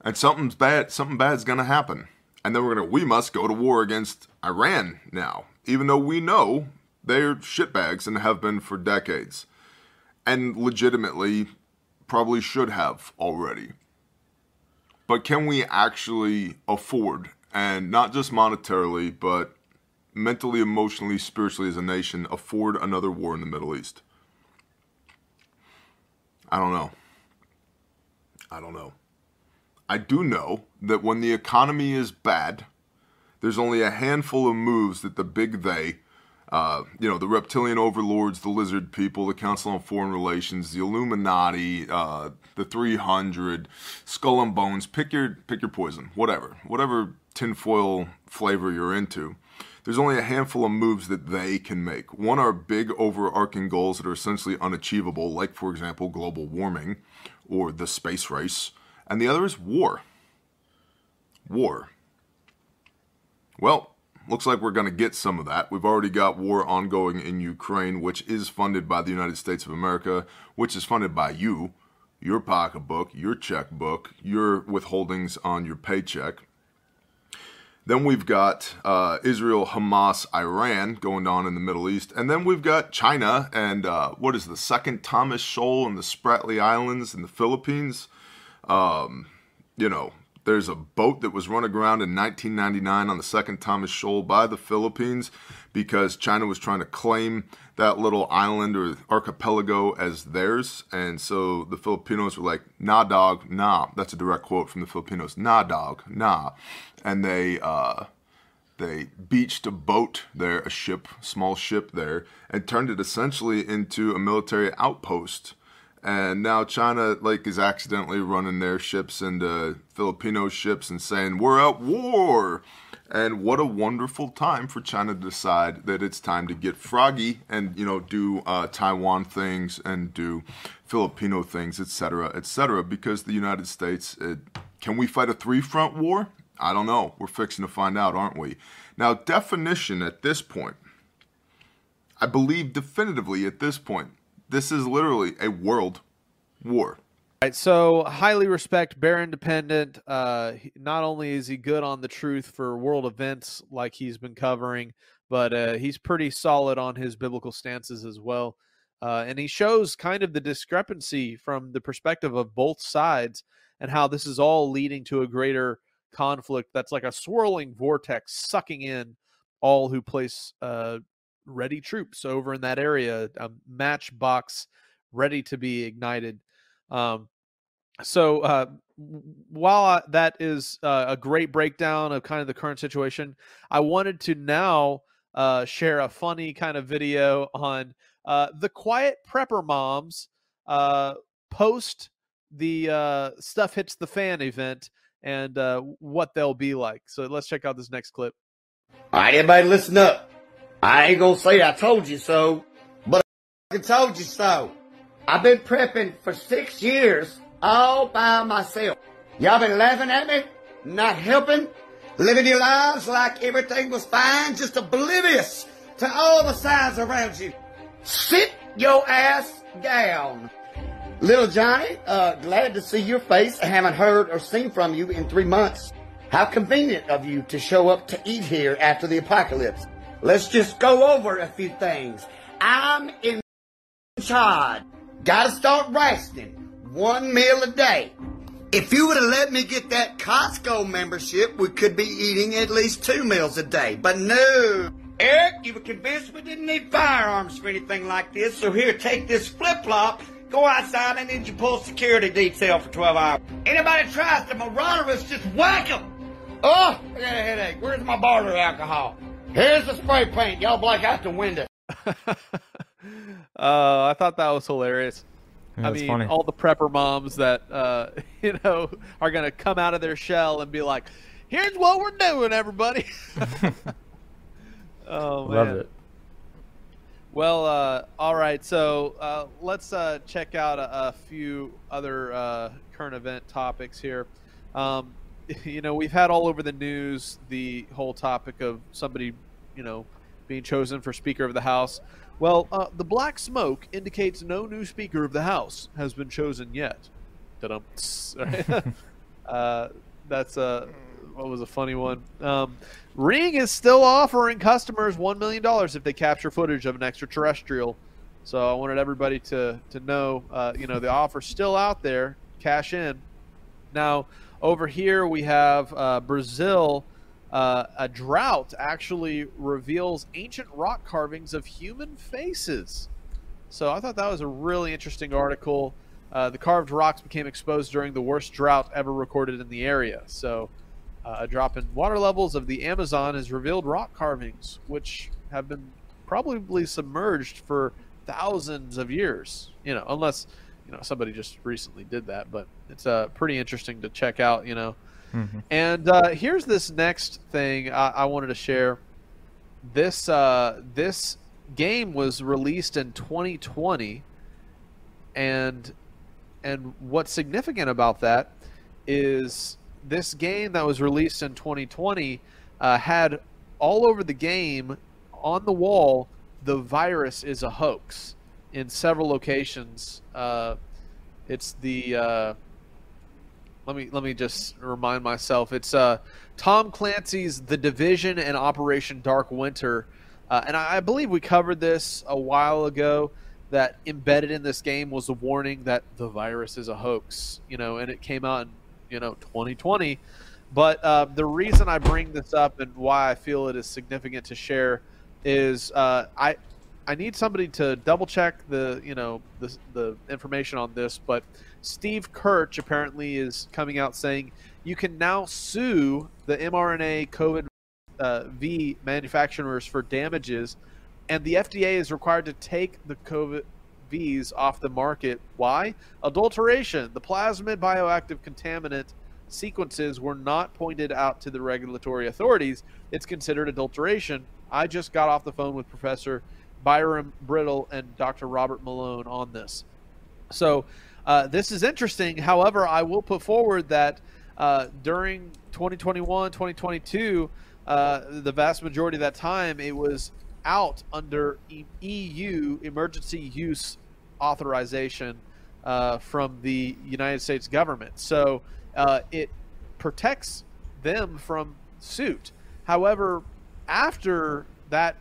And something's bad. Something bad's to happen, and then we're to. We must go to war against Iran now, even though we know they're shitbags and have been for decades. And legitimately, probably should have already. But can we actually afford, and not just monetarily, but mentally, emotionally, spiritually as a nation, afford another war in the Middle East? I don't know. I don't know. I do know that when the economy is bad, there's only a handful of moves that the big they uh, you know, the reptilian overlords, the lizard people, the Council on Foreign Relations, the Illuminati, uh, the 300, Skull and Bones. Pick your pick your poison, whatever, whatever tinfoil flavor you're into. There's only a handful of moves that they can make. One are big overarching goals that are essentially unachievable, like for example global warming or the space race, and the other is war. War. Well, looks like we're going to get some of that. We've already got war ongoing in Ukraine, which is funded by the United States of America, which is funded by you, your pocketbook, your checkbook, your withholdings on your paycheck. Then we've got uh, Israel, Hamas, Iran going on in the Middle East. And then we've got China and uh, what is the second Thomas Shoal and the Spratly Islands in the Philippines. Um, you know, there's a boat that was run aground in 1999 on the second Thomas Shoal by the Philippines because China was trying to claim that little island or archipelago as theirs. And so the Filipinos were like, nah, dog, nah. That's a direct quote from the Filipinos, nah, dog, nah. And they, uh, they beached a boat there, a ship, small ship there, and turned it essentially into a military outpost and now China like is accidentally running their ships into Filipino ships and saying we're at war. And what a wonderful time for China to decide that it's time to get froggy and you know do uh, Taiwan things and do Filipino things, etc., etc. Because the United States, it, can we fight a three-front war? I don't know. We're fixing to find out, aren't we? Now, definition at this point, I believe definitively at this point, this is literally a world war. Right, so highly respect Baron Independent. Uh, not only is he good on the truth for world events like he's been covering, but uh, he's pretty solid on his biblical stances as well. Uh, and he shows kind of the discrepancy from the perspective of both sides and how this is all leading to a greater conflict that's like a swirling vortex sucking in all who place uh, ready troops over in that area, a matchbox ready to be ignited. Um, so uh, while that is uh, a great breakdown of kind of the current situation, I wanted to now uh, share a funny kind of video on uh, the quiet prepper moms uh, post the uh, stuff hits the fan event and what they'll be like. So let's check out this next clip. All right, everybody, listen up. I ain't gonna say I told you so, but I told you so. I've been prepping for six years all by myself. Y'all been laughing at me, not helping, living your lives like everything was fine, just oblivious to all the signs around you. Sit your ass down. Little Johnny, uh, glad to see your face. I haven't heard or seen from you in three months. How convenient of you to show up to eat here after the apocalypse. Let's just go over a few things. I'm in charge. Gotta start rationing. One meal a day. If you would have let me get that Costco membership, we could be eating at least two meals a day. But no. Eric, you were convinced we didn't need firearms for anything like this, so here, take this flip flop. Go outside and need you pull security detail for 12 hours. Anybody tries to marauder us, just whack them. Oh, I got a headache. Where's my barter alcohol? Here's the spray paint. Y'all black out the window. (laughs) uh, I thought that was hilarious. Yeah, I that's mean, funny. all the prepper moms that uh, (laughs) you know are going to come out of their shell and be like, "Here's what we're doing, everybody." (laughs) oh man. Love it. Well, uh, all right. So uh, let's uh, check out a, a few other uh, current event topics here. Um, (laughs) you know, we've had all over the news the whole topic of somebody, you know, being chosen for Speaker of the House. Well, uh, the black smoke indicates no new Speaker of the House has been chosen yet. (laughs) (laughs) Uh, that's a what was a funny one. Um, Ring is still offering customers one million dollars if they capture footage of an extraterrestrial. So I wanted everybody to to know, uh, you know, the offer's still out there. Cash in. Now over here we have uh, Brazil. Uh, a drought actually reveals ancient rock carvings of human faces. So I thought that was a really interesting article. Uh, the carved rocks became exposed during the worst drought ever recorded in the area. So uh, a drop in water levels of the Amazon has revealed rock carvings, which have been probably submerged for thousands of years. You know, unless you know somebody just recently did that, but it's uh, pretty interesting to check out. You know. Mhm. And uh, here's this next thing I, I wanted to share. This uh, this game was released in 2020, and and what's significant about that is this game that was released in 2020 uh, had all over the game on the wall the virus is a hoax in several locations. Uh, it's the uh, let me let me just remind myself. It's uh, Tom Clancy's The Division and Operation Dark Winter, uh, and I, I believe we covered this a while ago. That embedded in this game was a warning that the virus is a hoax. You know, and it came out in you know 2020. But uh, the reason I bring this up and why I feel it is significant to share is uh, I I need somebody to double check the you know the the information on this, but Steve Kirsch apparently is coming out saying you can now sue the mRNA COVID uh, V manufacturers for damages, and the FDA is required to take the COVID Vs off the market. Why? Adulteration. The plasmid bioactive contaminant sequences were not pointed out to the regulatory authorities. It's considered adulteration. I just got off the phone with Professor Byram Bridle and Dr. Robert Malone on this. So uh, this is interesting. However, I will put forward that uh, during 2021, 2022, uh, the vast majority of that time, it was out under EU emergency use authorization uh, from the United States government. So uh, it protects them from suit. However, after that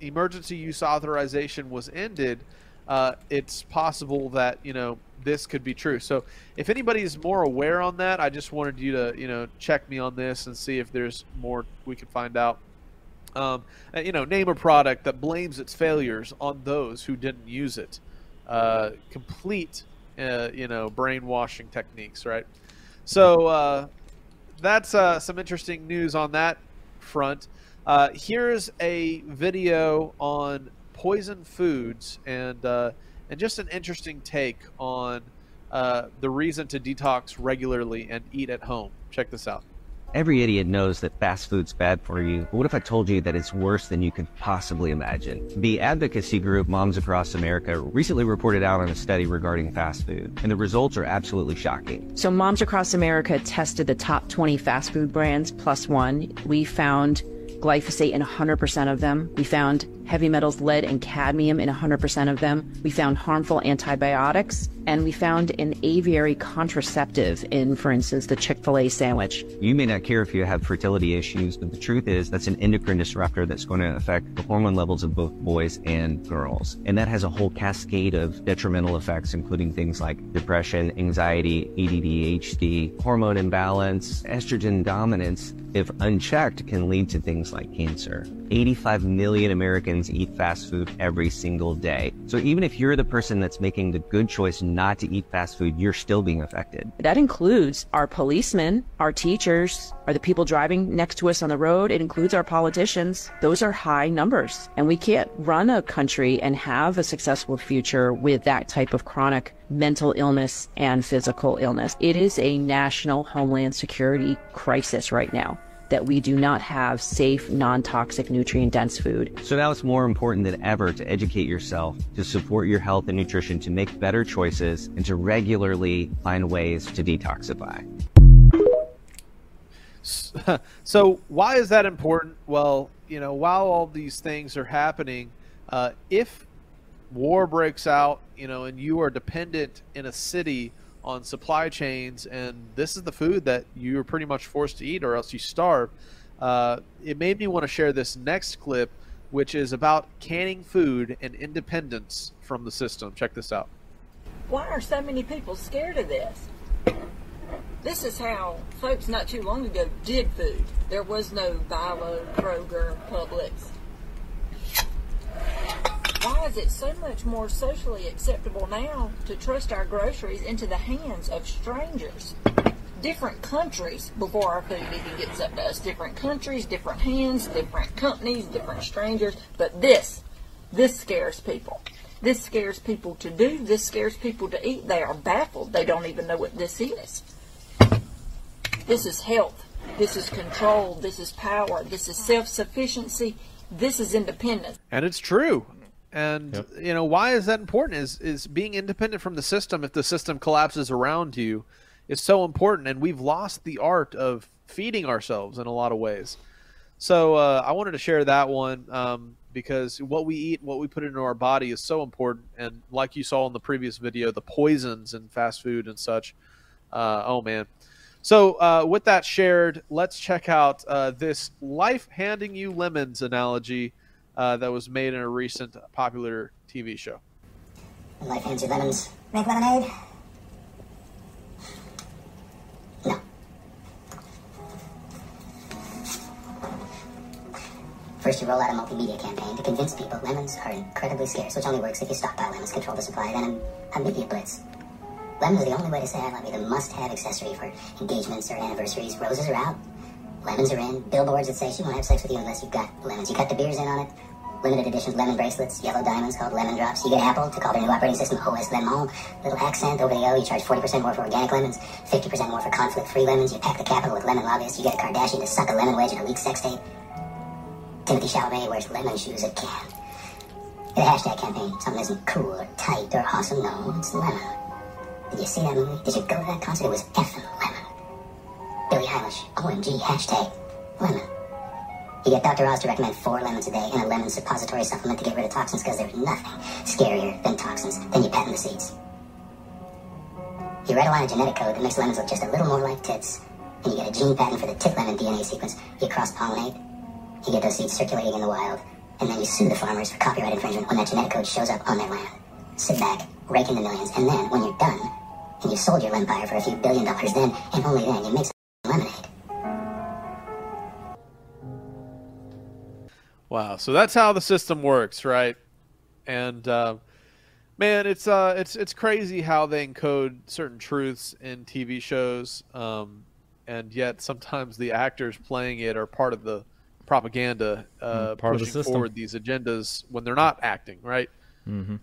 emergency use authorization was ended, uh, it's possible that you know this could be true. So if anybody is more aware on that, I just wanted you to you know check me on this and see if there's more we could find out. Um, you know, name a product that blames its failures on those who didn't use it. Uh, complete uh, you know, brainwashing techniques, right? So uh, that's uh, some interesting news on that front. Uh, here's a video on poison foods and uh, and just an interesting take on uh, the reason to detox regularly and eat at home. Check this out. Every idiot knows that fast food's bad for you. But what if I told you that it's worse than you could possibly imagine? The advocacy group Moms Across America recently reported out on a study regarding fast food, and the results are absolutely shocking. So, Moms Across America tested the top 20 fast food brands plus one. We found glyphosate in 100% of them. We found heavy metals, lead, and cadmium in 100% of them. We found harmful antibiotics, and we found an aviary contraceptive in, for instance, the Chick fil A sandwich. You may not care if you have fertility issues, but the truth is that's an endocrine disruptor that's going to affect the hormone levels of both boys and girls. And that has a whole cascade of detrimental effects, including things like depression, anxiety, ADD, HD, hormone imbalance, estrogen dominance, if unchecked, can lead to things like cancer. 85 million Americans eat fast food every single day. So even if you're the person that's making the good choice not to eat fast food, you're still being affected. That includes our policemen, our teachers, are the people driving next to us on the road. It includes our politicians. Those are high numbers. And we can't run a country and have a successful future with that type of chronic mental illness and physical illness. It is a national homeland security crisis right now that we do not have safe, non toxic, nutrient dense food. So now it's more important than ever to educate yourself, to support your health and nutrition, to make better choices, and to regularly find ways to detoxify. (laughs) So, why is that important? Well, you know, while all these things are happening, uh, if war breaks out, you know, and you are dependent in a city on supply chains, and this is the food that you are pretty much forced to eat, or else you starve. Uh, it made me want to share this next clip, which is about canning food and independence from the system. Check this out. Why are so many people scared of this? This is how folks not too long ago did food. There was no BI-LO, Kroger, Publix. Why is it so much more socially acceptable now to trust our groceries into the hands of strangers? Different countries before our food even gets up to us. Different countries, different hands, different companies, different strangers. But this, this scares people. This scares people to do. This scares people to eat. They are baffled. They don't even know what this is. This is health. This is control. This is power. This is self sufficiency. This is independence. And it's true. And yep. you know why is that important? Is is being independent from the system if the system collapses around you is so important, and we've lost the art of feeding ourselves in a lot of ways. So uh, I wanted to share that one um, because what we eat, what we put into our body, is so important. And like you saw in the previous video, the poisons in fast food and such. Uh, oh man. So uh, with that shared, let's check out uh, this life handing you lemons analogy uh, that was made in a recent popular TV show. Life hands you lemons. Make lemonade? No. First, you roll out a multimedia campaign to convince people lemons are incredibly scarce, which only works if you stockpile lemons, control the supply, then a media blitz. Lemons are the only way to say I love you, the must-have accessory for engagements or anniversaries. Roses are out. Lemons are in. Billboards that say she won't have sex with you unless you've got lemons. You cut the beers in on it. Limited editions lemon bracelets, yellow diamonds called lemon drops. You get Apple to call their new operating system OS Lemon. Little accent over the O. You charge 40% more for organic lemons, 50% more for conflict-free lemons. You pack the capital with lemon lobbyists. You get a Kardashian to suck a lemon wedge in a leaked sex tape. Timothée Chalamet wears lemon shoes at Cannes. A hashtag campaign. Something isn't cool or tight or awesome. No, it's lemon. Did you see that movie? Did you go to that concert? It was effing lemon. Billie Eilish, OMG, hashtag lemon. You get Dr. Oz to recommend four lemons a day and a lemon suppository supplement to get rid of toxins because there's nothing scarier than toxins than you petting the seeds. You write a line of genetic code that makes lemons look just a little more like tits, and you get a gene patent for the tit lemon DNA sequence. You cross-pollinate, you get those seeds circulating in the wild, and then you sue the farmers for copyright infringement when that genetic code shows up on their land. Sit back, rake in the millions, and then, when you're done, and you've sold your empire for a few billion dollars, then, and only then, you make some lemonade. Wow. So that's how the system works, right? And uh, Man, it's uh, it's it's crazy how they encode certain truths in TV shows, um, and yet sometimes the actors playing it are part of the propaganda, uh, Mm, part of the pushing system. forward these agendas when they're not acting, right? Mm-hmm.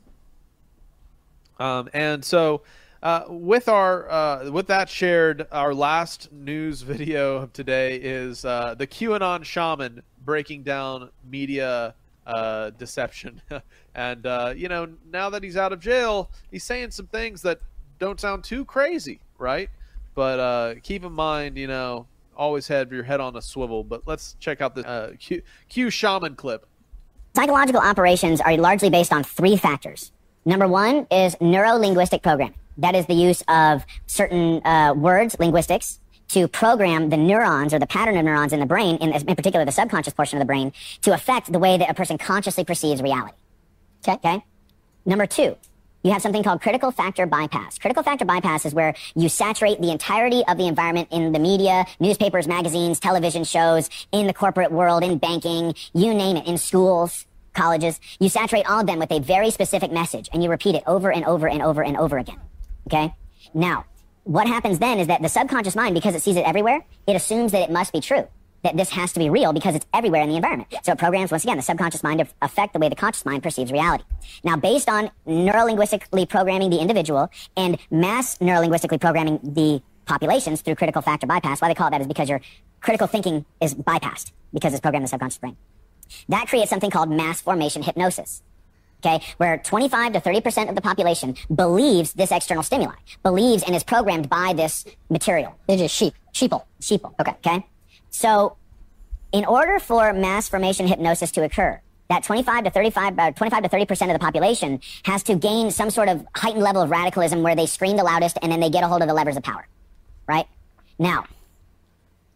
Um, and so, uh, with our uh, with that shared, our last news video of today is uh, the QAnon shaman breaking down media uh, deception. (laughs) and uh, you know, now that he's out of jail, he's saying some things that don't sound too crazy, right? But uh, keep in mind, you know, always have your head on a swivel. But let's check out the Q, Q shaman clip. Psychological operations are largely based on three factors. Number one is neuro linguistic programming. That is the use of certain uh, words, linguistics, to program the neurons or the pattern of neurons in the brain, in, in particular the subconscious portion of the brain, to affect the way that a person consciously perceives reality. Okay? okay? Number two, you have something called critical factor bypass. Critical factor bypass is where you saturate the entirety of the environment in the media, newspapers, magazines, television shows, in the corporate world, in banking, you name it, in schools, colleges. You saturate all of them with a very specific message and you repeat it over and over and over and over again. Okay? Now, what happens then is that the subconscious mind, because it sees it everywhere, it assumes that it must be true. That this has to be real because it's everywhere in the environment. So it programs, once again, the subconscious mind to affect the way the conscious mind perceives reality. Now, based on neurolinguistically programming the individual and mass neurolinguistically programming the populations through critical factor bypass, why they call it that is because your critical thinking is bypassed because it's programmed in the subconscious brain. That creates something called mass formation hypnosis. Okay, where 25 to 30% of the population believes this external stimuli, believes and is programmed by this material. They're just sheep, sheeple, sheeple. Okay, okay. So, in order for mass formation hypnosis to occur, that 25 to 35, uh, 25 to 30% of the population has to gain some sort of heightened level of radicalism where they scream the loudest and then they get a hold of the levers of power. Right? Now,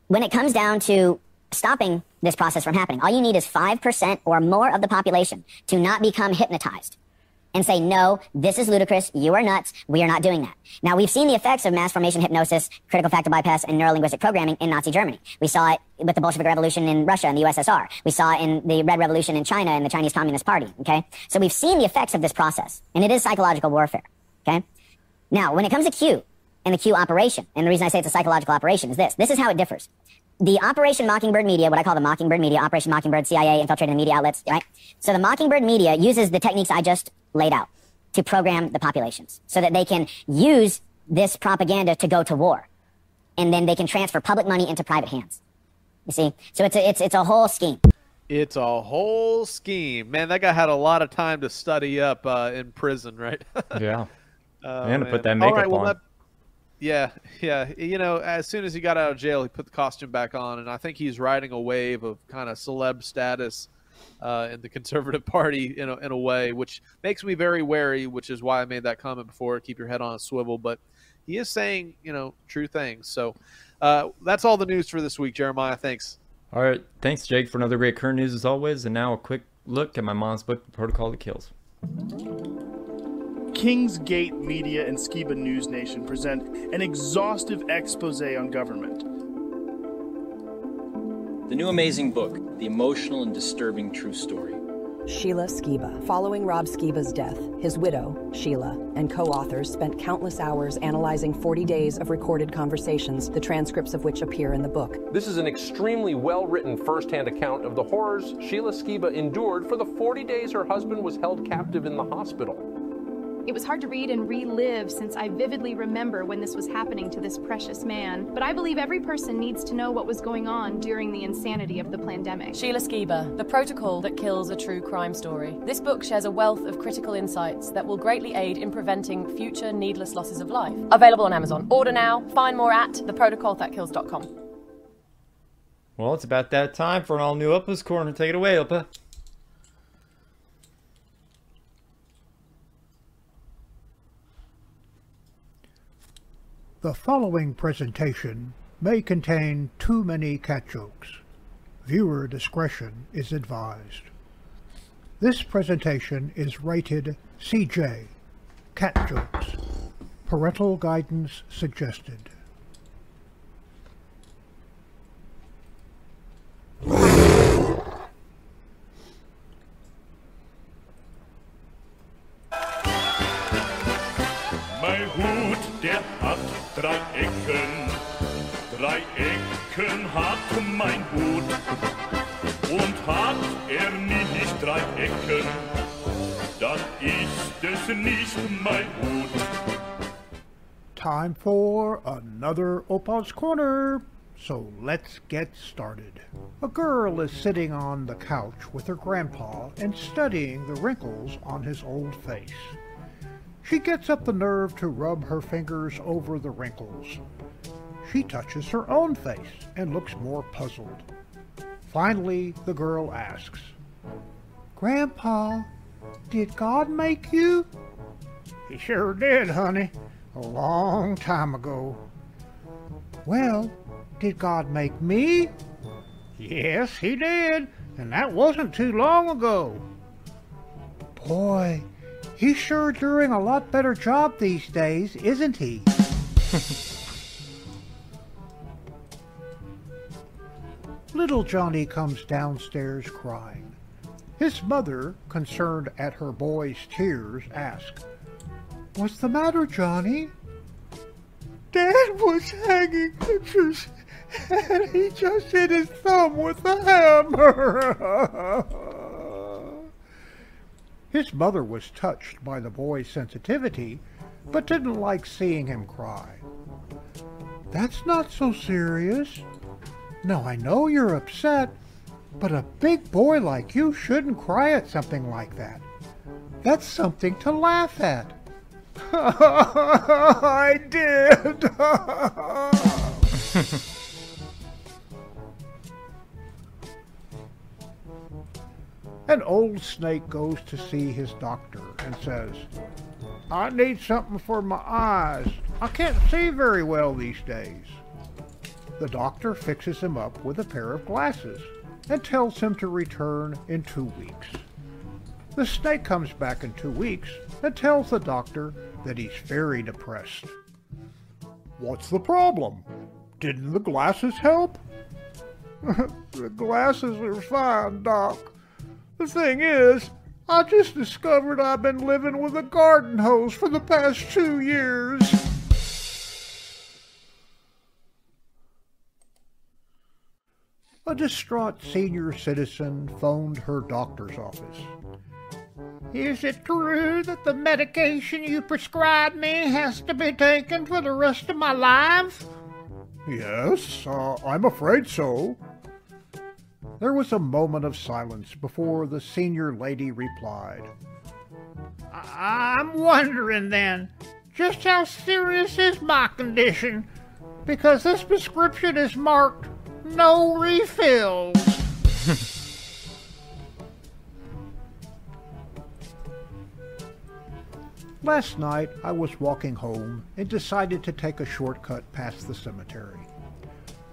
when it comes down to stopping this process from happening, all you need is 5% or more of the population to not become hypnotized and say, no, this is ludicrous. You are nuts. We are not doing that. Now, we've seen the effects of mass formation hypnosis, critical factor bypass, and neurolinguistic programming in Nazi Germany. We saw it with the Bolshevik Revolution in Russia and the USSR. We saw it in the Red Revolution in China and the Chinese Communist Party. Okay? So we've seen the effects of this process, and it is psychological warfare. Okay? Now, when it comes to Q and the Q operation, and the reason I say it's a psychological operation is this. This is how it differs. The Operation Mockingbird media, what I call the Mockingbird media, Operation Mockingbird, CIA, infiltrating the media outlets, right? So the Mockingbird media uses the techniques I just laid out to program the populations so that they can use this propaganda to go to war. And then they can transfer public money into private hands. You see? So it's a, it's, it's a whole scheme. It's a whole scheme, man. That guy had a lot of time to study up uh, in prison, right? (laughs) Yeah. Oh, And to put that makeup right, well, on. that- yeah, yeah. You know, as soon as he got out of jail, he put the costume back on, and I think he's riding a wave of kind of celeb status uh, in the (laughs) Conservative Party in a, in a way, which makes me very wary. Which is why I made that comment before. Keep your head on a swivel, but he is saying, you know, true things. So uh, that's all the news for this week, Jeremiah. Thanks. All right. Thanks, Jake, for another great current news as always. And now a quick look at my mom's book, Protocol That Kills. Kingsgate Media and Skiba News Nation present an exhaustive expose on government. The new amazing book, The Emotional and Disturbing True Story. Sheila Skiba. Following Rob Skiba's death, his widow, Sheila, and co authors spent countless hours analyzing 40 days of recorded conversations, the transcripts of which appear in the book. This is an extremely well written first hand account of the horrors Sheila Skiba endured for the 40 days her husband was held captive in the hospital. It was hard to read and relive since I vividly remember when this was happening to this precious man. But I believe every person needs to know what was going on during the insanity of the pandemic. Sheila Skiba, The Protocol That Kills a True Crime Story. This book shares a wealth of critical insights that will greatly aid in preventing future needless losses of life. Available on Amazon. Order now. Find more at theprotocolthatkills.com. Well, it's about that time for an all new Opa's Corner. Take it away, Opa. The following presentation may contain too many cat jokes. Viewer discretion is advised. This presentation is rated CJ, Cat Jokes. Parental guidance suggested. My Hut, der hat Drei Ecken, drei Ecken hat mein Hut. Und hat er nicht drei Ecken, dann ist es nicht mein Hut. Time for another Opa's Corner. So let's get started. A girl is sitting on the couch with her grandpa and studying the wrinkles on his old face. She gets up the nerve to rub her fingers over the wrinkles. She touches her own face and looks more puzzled. Finally, the girl asks, Grandpa, did God make you? He sure did, honey. A long time ago. Well, did God make me? Yes, he did, and that wasn't too long ago. Boy, he's sure doing a lot better job these days, isn't he? (laughs) Little Johnny comes downstairs crying. His mother, concerned at her boy's tears, asks, What's the matter, Johnny? Dad was hanging pictures (laughs) and he just hit his thumb with a hammer. (laughs) his mother was touched by the boy's sensitivity, but didn't like seeing him cry. That's not so serious. Now I know you're upset, but a big boy like you shouldn't cry at something like that. That's something to laugh at. (laughs) I did. (laughs) An old snake goes to see his doctor and says, I need something for my eyes. I can't see very well these days. The doctor fixes him up with a pair of glasses and tells him to return in two weeks. The snake comes back in two weeks and tells the doctor that he's very depressed. What's the problem? Didn't the glasses help? (laughs) the glasses are fine, Doc. The thing is, I just discovered I've been living with a garden hose for the past two years. A distraught senior citizen phoned her doctor's office. Is it true that the medication you prescribed me has to be taken for the rest of my life? Yes, uh, I'm afraid so. There was a moment of silence before the senior lady replied. I'm wondering then, just how serious is my condition? Because this prescription is marked no refills. Last night I was walking home and decided to take a shortcut past the cemetery.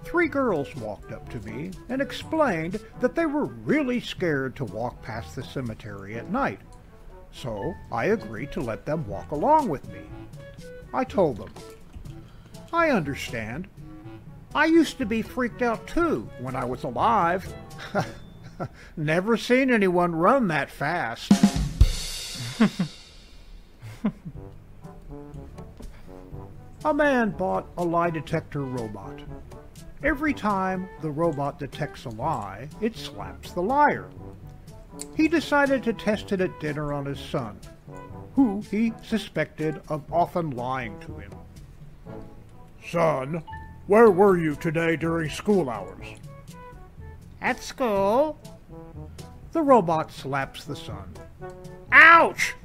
Three girls walked up to me and explained that they were really scared to walk past the cemetery at night. So I agreed to let them walk along with me. I told them, I understand. I used to be freaked out too when I was alive. (laughs) Never seen anyone run that fast. (laughs) a man bought a lie detector robot. Every time the robot detects a lie, it slaps the liar. He decided to test it at dinner on his son, who he suspected of often lying to him. Son, where were you today during school hours? At school. The robot slaps the son. Ouch!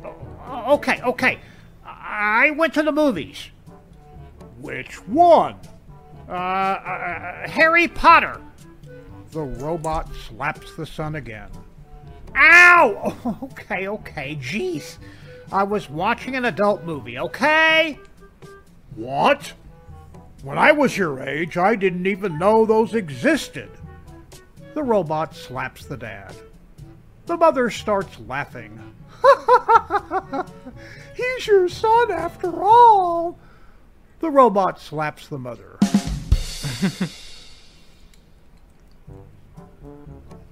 Okay, okay. I went to the movies. Which one? Uh, uh, Harry Potter. The robot slaps the son again. Ow! (laughs) Okay, okay, jeez. I was watching an adult movie, okay? What? When I was your age, I didn't even know those existed. The robot slaps the dad. The mother starts laughing. (laughs) He's your son after all. The robot slaps the mother. (laughs)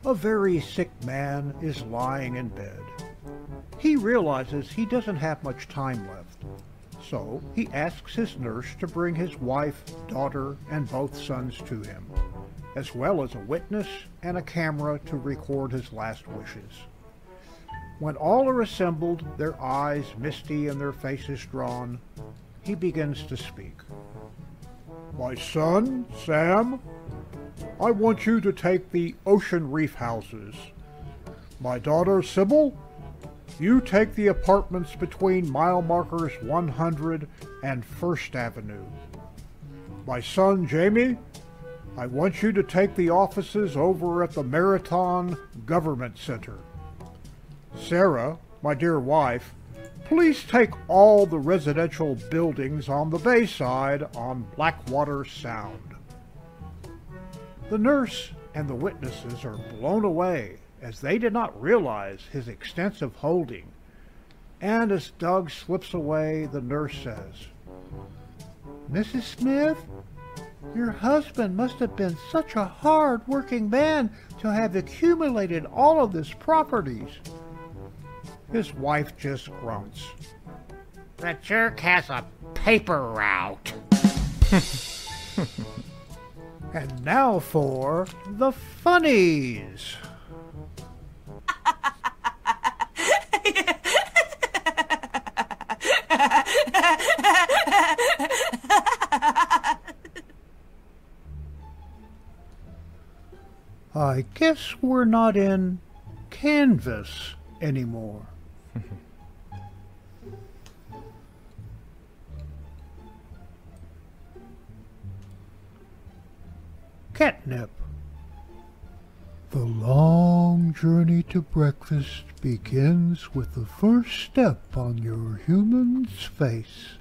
A very sick man is lying in bed. He realizes he doesn't have much time left, so he asks his nurse to bring his wife, daughter, and both sons to him. as well as a witness and a camera to record his last wishes. When all are assembled, their eyes misty and their faces drawn, he begins to speak. My son, Sam, I want you to take the Ocean Reef houses. My daughter, Sybil, you take the apartments between mile markers 100 and First Avenue. My son, Jamie, I want you to take the offices over at the Marathon Government Center. Sarah, my dear wife, please take all the residential buildings on the bayside on Blackwater Sound. The nurse and the witnesses are blown away as they did not realize his extensive holding. And as Doug slips away, the nurse says, Mrs. Smith, your husband must have been such a hard-working man to have accumulated all of this properties. His wife just grunts. The jerk has a paper route. (laughs) and now for the funnies. (laughs) I guess we're not in Kansas anymore. Catnip. The long journey to breakfast begins with the first step on your human's face.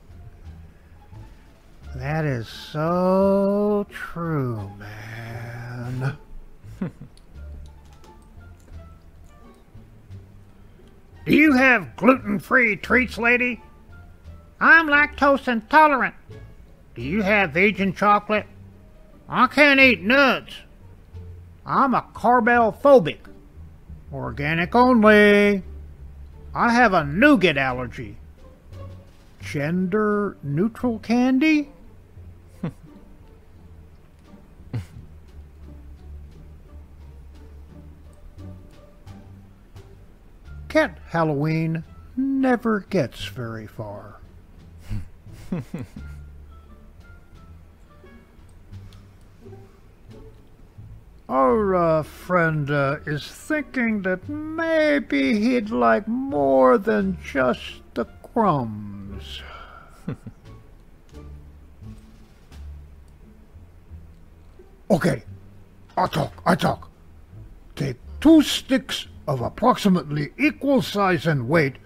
That is so true, man. (laughs) Do you have gluten-free treats, lady? I'm lactose intolerant. Do you have vegan chocolate? I can't eat nuts. I'm a carbell phobic. Organic only. I have a nougat allergy. Gender neutral candy? (laughs) Cat Halloween never gets very far. (laughs) Our uh, friend uh, is thinking that maybe he'd like more than just the crumbs. (laughs) okay, I talk, I talk. Take two sticks of approximately equal size and weight,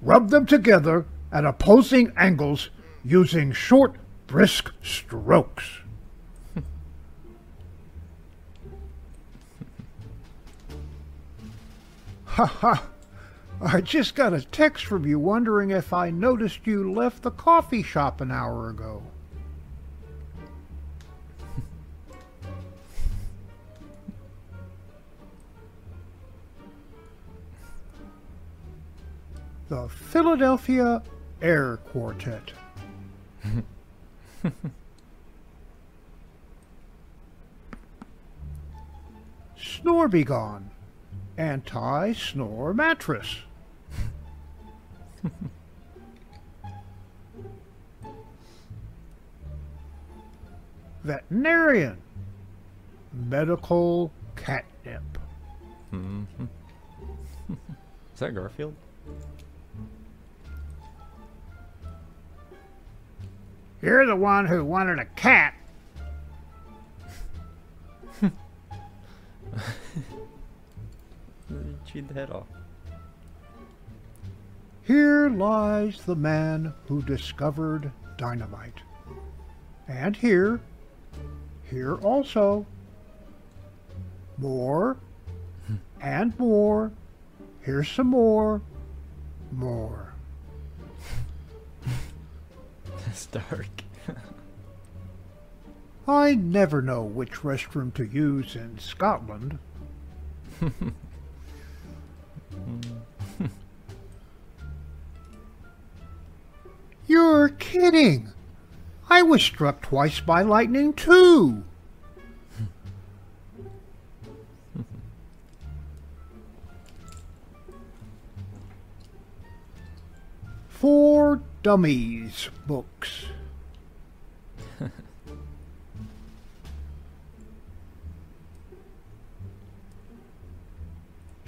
rub them together at opposing angles using short, brisk strokes. Ha ha! I just got a text from you wondering if I noticed you left the coffee shop an hour ago. (laughs) the Philadelphia Air Quartet. (laughs) Snore Be Gone, anti-snore mattress. (laughs) Veterinarian, medical catnip. Mm -hmm. (laughs) Is that Garfield? You're the one who wanted a cat. Chewed the head off. Here lies the man who discovered dynamite. And here, here also, more, hmm. and more, here's some more, more. (laughs) That's dark. (laughs) I never know which restroom to use in Scotland. (laughs) (laughs) You're kidding. I was struck twice by lightning, too. (laughs) For Dummies books.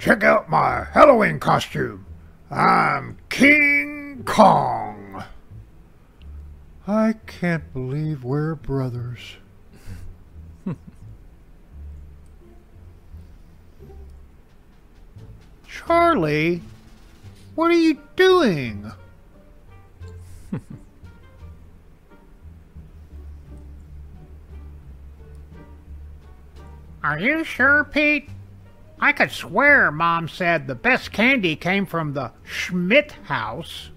Check out my Halloween costume. I'm King Kong. I can't believe we're brothers. (laughs) Charlie, what are you doing? Are you sure, Pete? I could swear Mom said the best candy came from the Schmidt house.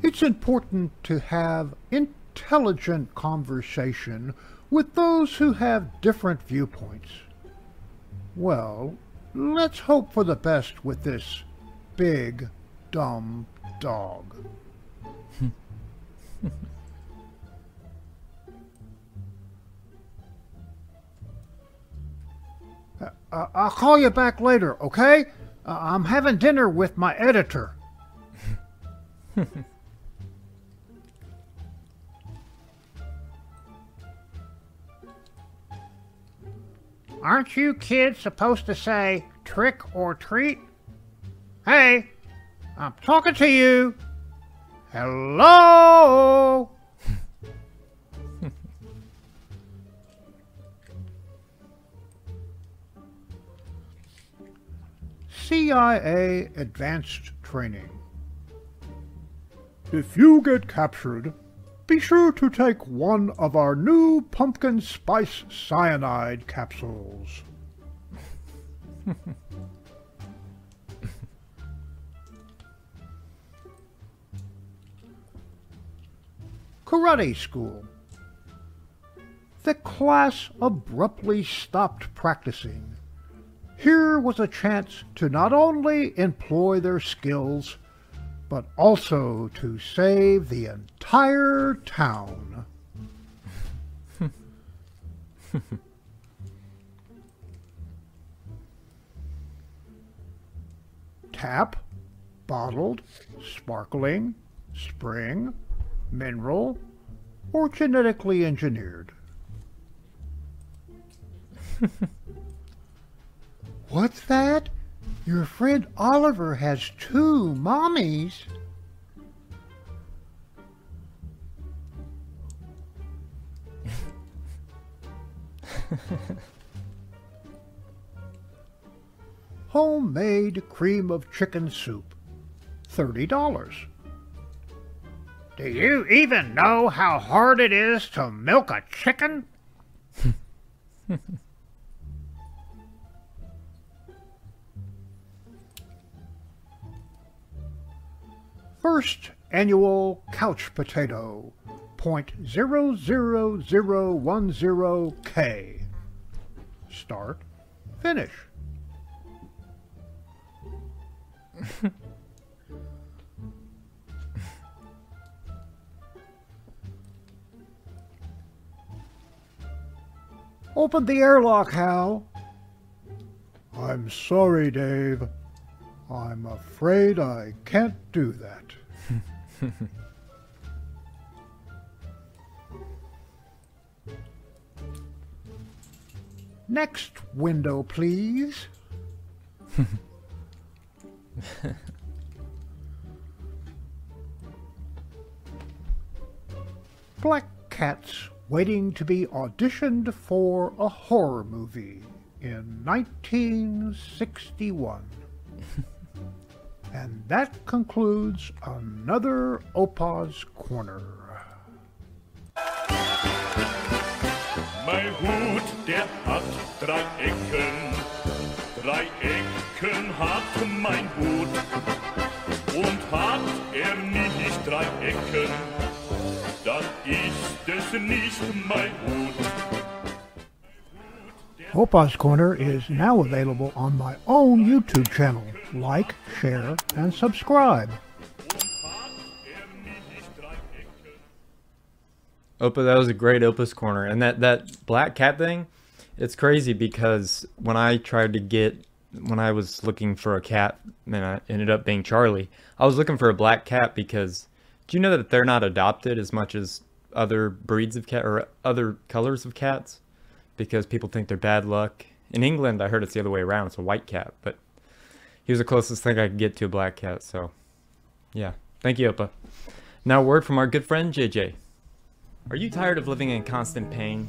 it's important to have intelligent conversation with those who have different viewpoints. Well, let's hope for the best with this big, dumb dog. (laughs) Uh, I'll call you back later, okay? Uh, I'm having dinner with my editor. (laughs) Aren't you kids supposed to say trick or treat? Hey, I'm talking to you. Hello? CIA Advanced Training. If you get captured, be sure to take one of our new pumpkin spice cyanide capsules. (laughs) Karate School. The class abruptly stopped practicing here was a chance to not only employ their skills, but also to save the entire town. (laughs) Tap, bottled, sparkling, spring, mineral, or genetically engineered. (laughs) What's that? Your friend Oliver has two mommies. (laughs) Homemade cream of chicken soup. $30. Do you even know how hard it is to milk a chicken? (laughs) First annual couch potato, 0.00010K. Start, finish. (laughs) Open the airlock, Hal. I'm sorry, Dave. I'm afraid I can't do that. (laughs) Next window, please. (laughs) Black cats waiting to be auditioned for a horror movie in 1961. (laughs) And that concludes another Opa's Corner. Mein Hut, der hat drei Ecken. Drei Ecken hat mein Hut. Und hat er nicht drei Ecken, dann ist es nicht mein Hut. Opa's Corner is now available on my own YouTube channel. Like, share, and subscribe. Opa, that was a great Opa's Corner. And that, that black cat thing, it's crazy because when I tried to get when I was looking for a cat and I ended up being Charlie. I was looking for a black cat because do you know that they're not adopted as much as other breeds of cat or other colors of cats because people think they're bad luck. In England, I heard it's the other way around. It's a white cat, but he was the closest thing I could get to a black cat. So, yeah. Thank you, Opa. Now, word from our good friend JJ. Are you tired of living in constant pain?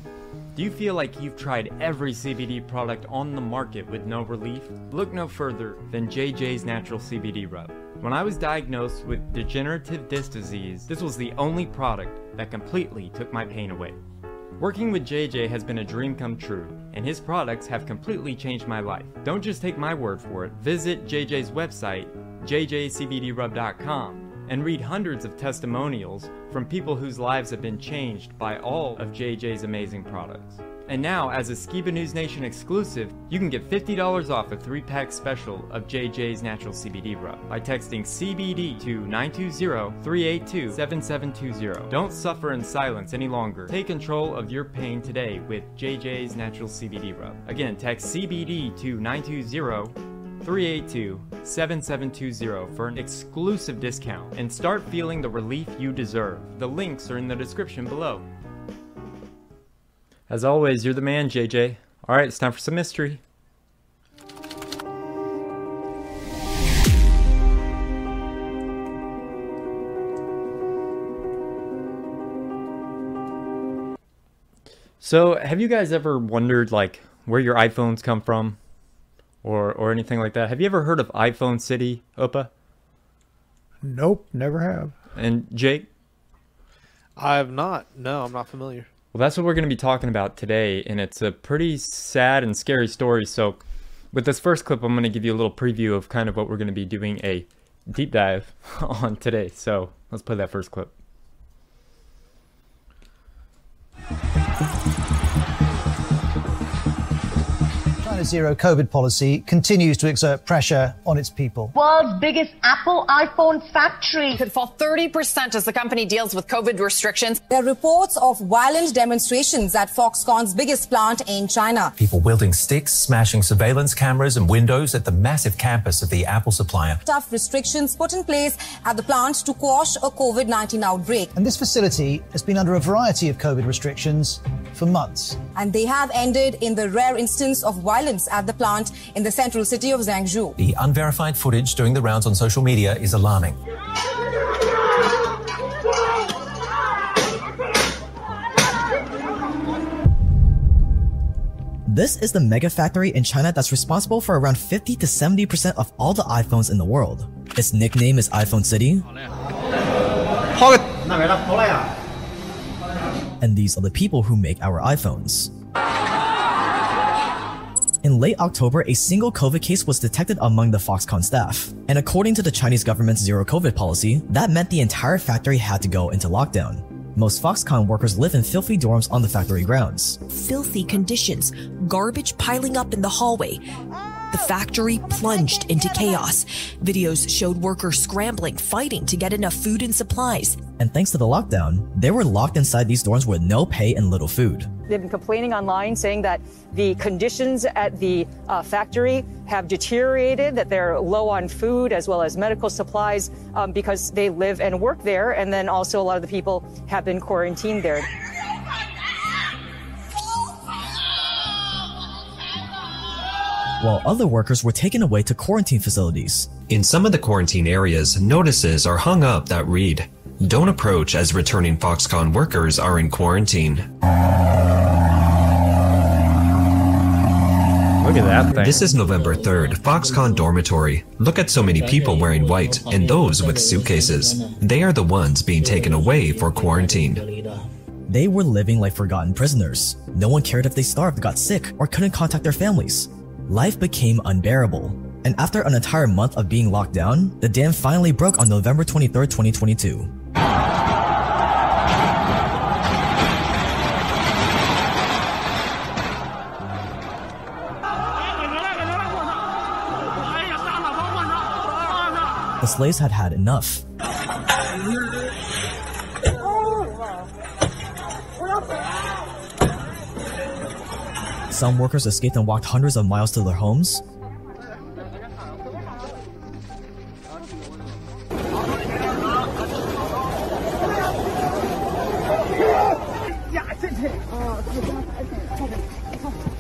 Do you feel like you've tried every CBD product on the market with no relief? Look no further than JJ's Natural CBD Rub. When I was diagnosed with degenerative disc disease, this was the only product that completely took my pain away. Working with JJ has been a dream come true, and his products have completely changed my life. Don't just take my word for it. Visit JJ's website, jjcbdrub.com, and read hundreds of testimonials from people whose lives have been changed by all of JJ's amazing products. And now, as a Skiba News Nation exclusive, you can get $50 off a 3-pack special of JJ's Natural CBD Rub by texting CBD to 920-382-7720. Don't suffer in silence any longer. Take control of your pain today with JJ's Natural CBD Rub. Again, text CBD to 920 382 7720 for an exclusive discount and start feeling the relief you deserve. The links are in the description below. As always, you're the man, JJ. Alright, it's time for some mystery. So, have you guys ever wondered, like, where your iPhones come from? Or, or anything like that? Have you ever heard of iPhone City, Opa? Nope, never have. And Jake? I have not. No, I'm not familiar. Well, that's what we're going to be talking about today, and it's a pretty sad and scary story. So, with this first clip, I'm going to give you a little preview of kind of what we're going to be doing a deep dive (laughs) on today. So, let's play that first clip. China's zero COVID policy continues to exert pressure on its people. World's biggest Apple iPhone factory could fall 30% as the company deals with COVID restrictions. There are reports of violent demonstrations at Foxconn's biggest plant in China. People wielding sticks, smashing surveillance cameras and windows at the massive campus of the Apple supplier. Tough restrictions put in place at the plant to quash a COVID 19 outbreak. And this facility has been under a variety of COVID restrictions for months. And they have ended in the rare instance of violence at the plant in the central city of Zhengzhou. The unverified footage doing the rounds on social media is alarming. This is the mega factory in China that's responsible for around 50 to 70% of all the iPhones in the world. Its nickname is iPhone City. And these are the people who make our iPhones. In late October, a single COVID case was detected among the Foxconn staff. And according to the Chinese government's zero COVID policy, that meant the entire factory had to go into lockdown. Most Foxconn workers live in filthy dorms on the factory grounds. Filthy conditions, garbage piling up in the hallway. The factory plunged into chaos. Videos showed workers scrambling, fighting to get enough food and supplies. And thanks to the lockdown, they were locked inside these dorms with no pay and little food. They've been complaining online saying that the conditions at the uh, factory have deteriorated, that they're low on food as well as medical supplies um, because they live and work there. And then also a lot of the people have been quarantined there. While other workers were taken away to quarantine facilities. In some of the quarantine areas, notices are hung up that read, Don't approach as returning Foxconn workers are in quarantine. Look at that thing. This is November 3rd, Foxconn dormitory. Look at so many people wearing white, and those with suitcases. They are the ones being taken away for quarantine. They were living like forgotten prisoners. No one cared if they starved, got sick, or couldn't contact their families. Life became unbearable. And after an entire month of being locked down, the dam finally broke on November 23, 2022. The slaves had had enough. Some workers escaped and walked hundreds of miles to their homes.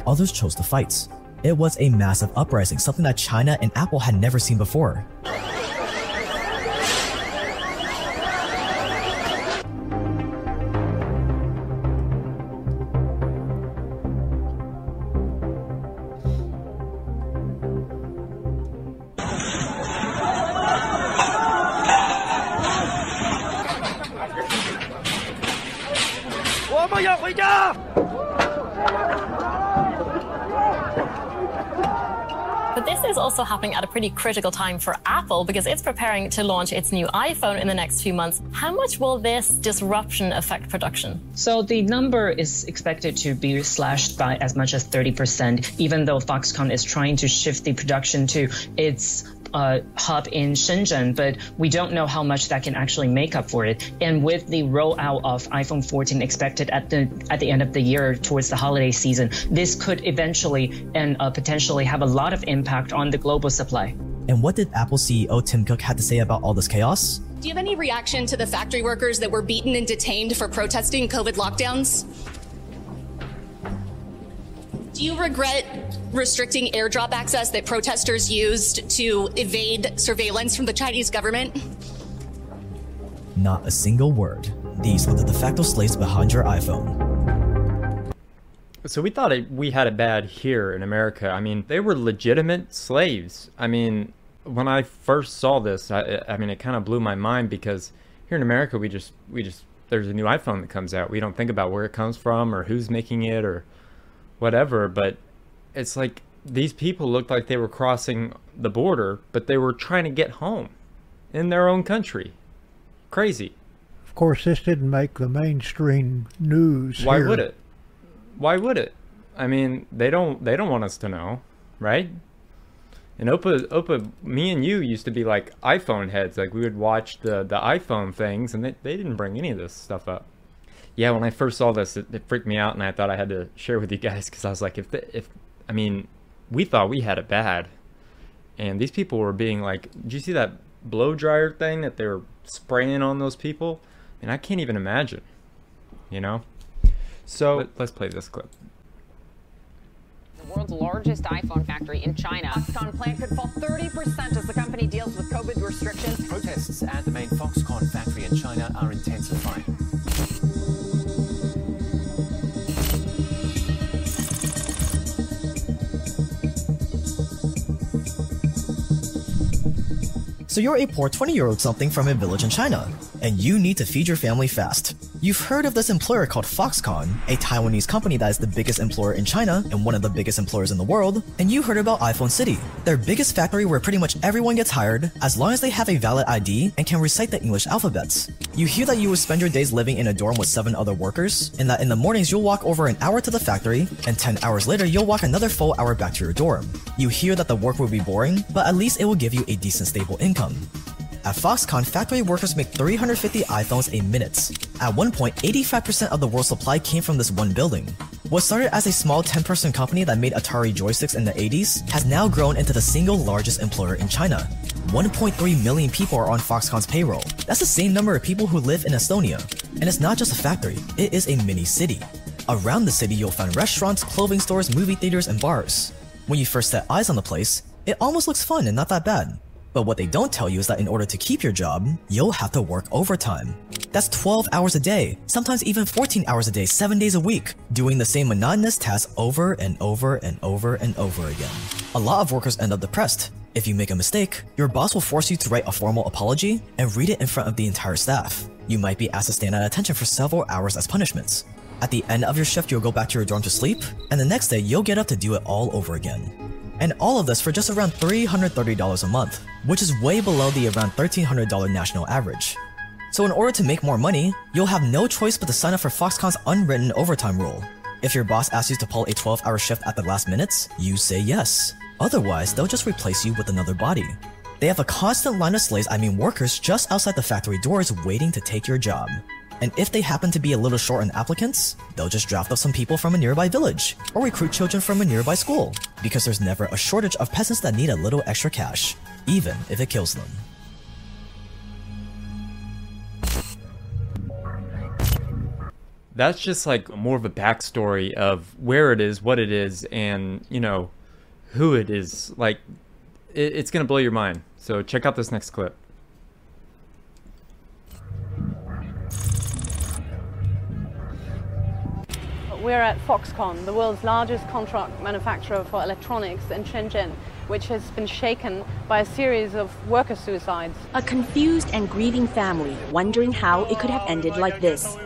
Others chose to fight. It was a massive uprising, something that China and Apple had never seen before. Pretty critical time for Apple because it's preparing to launch its new iPhone in the next few months. How much will this disruption affect production? So the number is expected to be slashed by as much as 30%, even though Foxconn is trying to shift the production to its uh, hub in Shenzhen, but we don't know how much that can actually make up for it. And with the rollout of iPhone 14 expected at the at the end of the year towards the holiday season, this could eventually and uh, potentially have a lot of impact on the global supply. And what did Apple CEO Tim Cook have to say about all this chaos? Do you have any reaction to the factory workers that were beaten and detained for protesting COVID lockdowns? Do you regret restricting airdrop access that protesters used to evade surveillance from the Chinese government? Not a single word. These are the de facto slaves behind your iPhone. So we thought it, we had it bad here in America. I mean, they were legitimate slaves. I mean, when I first saw this, I, I mean, it kind of blew my mind because here in America, we just we just there's a new iPhone that comes out. We don't think about where it comes from or who's making it or whatever. But it's like these people looked like they were crossing the border, but they were trying to get home in their own country. Crazy. Of course, this didn't make the mainstream news. Why here. would it? Why would it? I mean, they don't they don't want us to know, right? And Opa, Opa, me and you used to be like iPhone heads. Like we would watch the the iPhone things, and they, they didn't bring any of this stuff up. Yeah, when I first saw this, it, it freaked me out, and I thought I had to share with you guys because I was like, if the, if I mean, we thought we had it bad, and these people were being like, "Do you see that blow dryer thing that they were spraying on those people? And I can't even imagine, you know. So let, let's play this clip. The world's largest iPhone factory in China. Foxconn plant could fall 30% as the company deals with COVID restrictions. Protests at the main Foxconn factory in China are intensifying. So you're a poor 20 year old something from a village in China, and you need to feed your family fast. You've heard of this employer called Foxconn, a Taiwanese company that is the biggest employer in China and one of the biggest employers in the world, and you heard about iPhone City, their biggest factory where pretty much everyone gets hired as long as they have a valid ID and can recite the English alphabets. You hear that you would spend your days living in a dorm with seven other workers, and that in the mornings you'll walk over an hour to the factory, and 10 hours later you'll walk another full hour back to your dorm. You hear that the work will be boring, but at least it will give you a decent stable income. At Foxconn, factory workers make 350 iPhones a minute. At one point, 85% of the world's supply came from this one building. What started as a small 10 person company that made Atari joysticks in the 80s has now grown into the single largest employer in China. 1.3 million people are on Foxconn's payroll. That's the same number of people who live in Estonia. And it's not just a factory, it is a mini city. Around the city, you'll find restaurants, clothing stores, movie theaters, and bars. When you first set eyes on the place, it almost looks fun and not that bad. But what they don't tell you is that in order to keep your job, you'll have to work overtime. That's 12 hours a day, sometimes even 14 hours a day, 7 days a week, doing the same monotonous tasks over and over and over and over again. A lot of workers end up depressed. If you make a mistake, your boss will force you to write a formal apology and read it in front of the entire staff. You might be asked to stand at attention for several hours as punishments. At the end of your shift, you'll go back to your dorm to sleep, and the next day, you'll get up to do it all over again. And all of this for just around $330 a month, which is way below the around $1,300 national average. So in order to make more money, you'll have no choice but to sign up for Foxconn's unwritten overtime rule. If your boss asks you to pull a 12 hour shift at the last minutes, you say yes. Otherwise, they'll just replace you with another body. They have a constant line of slaves, I mean workers, just outside the factory doors waiting to take your job. And if they happen to be a little short on applicants, they'll just draft up some people from a nearby village, or recruit children from a nearby school, because there's never a shortage of peasants that need a little extra cash, even if it kills them. that's just like more of a backstory of where it is, what it is, and you know who it is. Like it, it's gonna blow your mind. So check out this next clip. We're at Foxconn, the world's largest contract manufacturer for electronics in Shenzhen, which has been shaken by a series of worker suicides. A confused and grieving family wondering how it could have ended like this.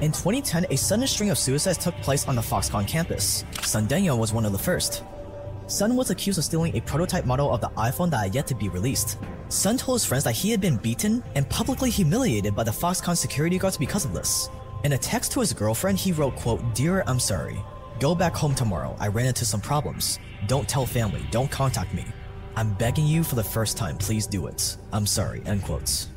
In 2010, a sudden string of suicides took place on the Foxconn campus. Sun Danyong was one of the first. Sun was accused of stealing a prototype model of the iPhone that had yet to be released. Sun told his friends that he had been beaten and publicly humiliated by the Foxconn security guards because of this. In a text to his girlfriend, he wrote, quote, Dear, I'm sorry. Go back home tomorrow. I ran into some problems. Don't tell family. Don't contact me. I'm begging you for the first time. Please do it. I'm sorry. End quotes.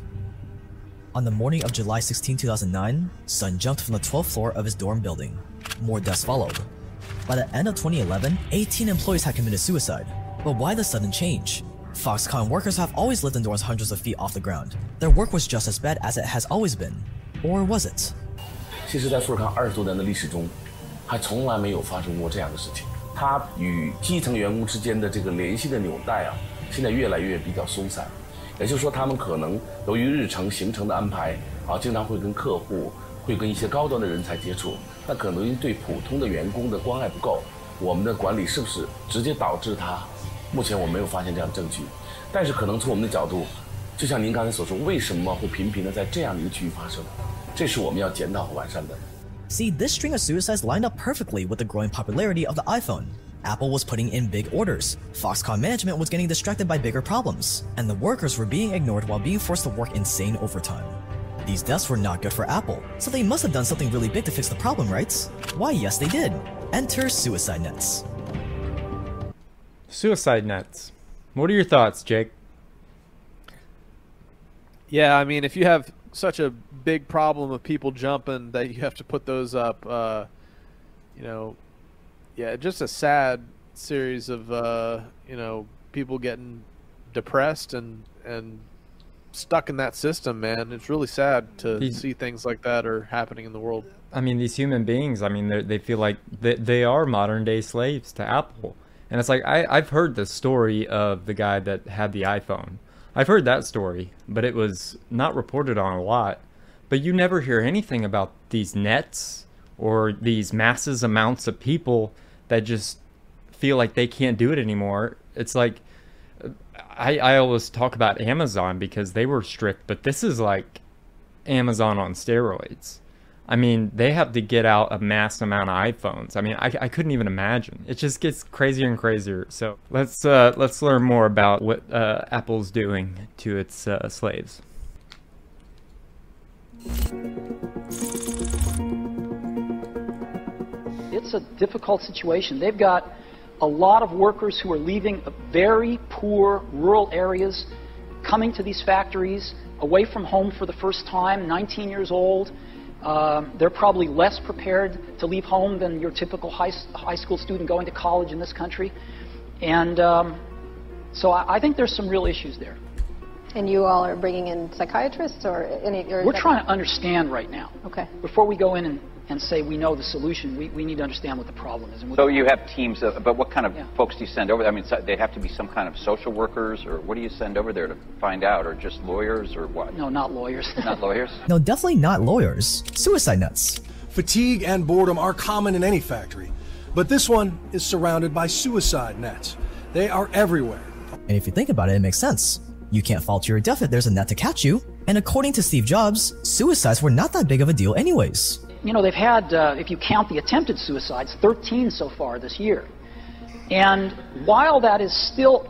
On the morning of July 16, 2009, Sun jumped from the 12th floor of his dorm building. More deaths followed. By the end of 2011, 18 employees had committed suicide. But why the sudden change? Foxconn workers have always lived in dorms hundreds of feet off the ground. Their work was just as bad as it has always been. Or was it? 其实，在富士康二十多年的历史中，还从来没有发生过这样的事情。它与基层员工之间的这个联系的纽带啊，现在越来越比较松散。也就是说，他们可能由于日程行程的安排啊，经常会跟客户、会跟一些高端的人才接触， 那可能对普通的员工的关爱不够。我们的管理是不是直接导致他？目前我没有发现这样的证据，但是可能从我们的角度，就像您刚才所说，为什么会频频的在这样的一个区域发生？这是我们要检讨和完善的。See, this string of suicides lined up perfectly with the growing popularity of the iPhone. Apple was putting in big orders, Foxconn management was getting distracted by bigger problems, and the workers were being ignored while being forced to work insane overtime. These deaths were not good for Apple, so they must have done something really big to fix the problem, right? Why, yes, they did. Enter suicide nets. Suicide nets. What are your thoughts, Jake? Yeah, I mean, if you have such a big problem of people jumping that you have to put those up, uh, you know, yeah, just a sad series of uh, you know people getting depressed and and stuck in that system, man. It's really sad to see things like that are happening in the world. I mean, these human beings. I mean, they feel like they they are modern day slaves to Apple, and it's like I I've heard the story of the guy that had the iPhone. I've heard that story, but it was not reported on a lot. But you never hear anything about these nets or these masses amounts of people that just feel like they can't do it anymore. It's like I, I always talk about Amazon because they were strict, but this is like Amazon on steroids. I mean, they have to get out a mass amount of iPhones. I mean, I, I couldn't even imagine. It just gets crazier and crazier. So let's uh, let's learn more about what uh, Apple's doing to its uh, slaves. It's a difficult situation. They've got a lot of workers who are leaving very poor rural areas, coming to these factories, away from home for the first time, 19 years old. Uh, they're probably less prepared to leave home than your typical high, high school student going to college in this country. And um, so I, I, think there's some real issues there. And you all are bringing in psychiatrists or any? Or We're trying to understand right now. Okay. Before we go in and and say we know the solution. We, we need to understand what the problem is. so you have teams of, but what kind of yeah. folks do you send over? I mean, they have to be some kind of social workers, or what do you send over there to find out, or just lawyers, or what? No, not lawyers. (laughs) not lawyers. No, definitely not lawyers. Suicide nets. Fatigue and boredom are common in any factory, but this one is surrounded by suicide nets. They are everywhere. And if you think about it, it makes sense. You can't fall to your death if there's a net to catch you. And according to Steve Jobs, suicides were not that big of a deal, anyways you know, they've had, uh, if you count the attempted suicides, 13 so far this year. And while that is still,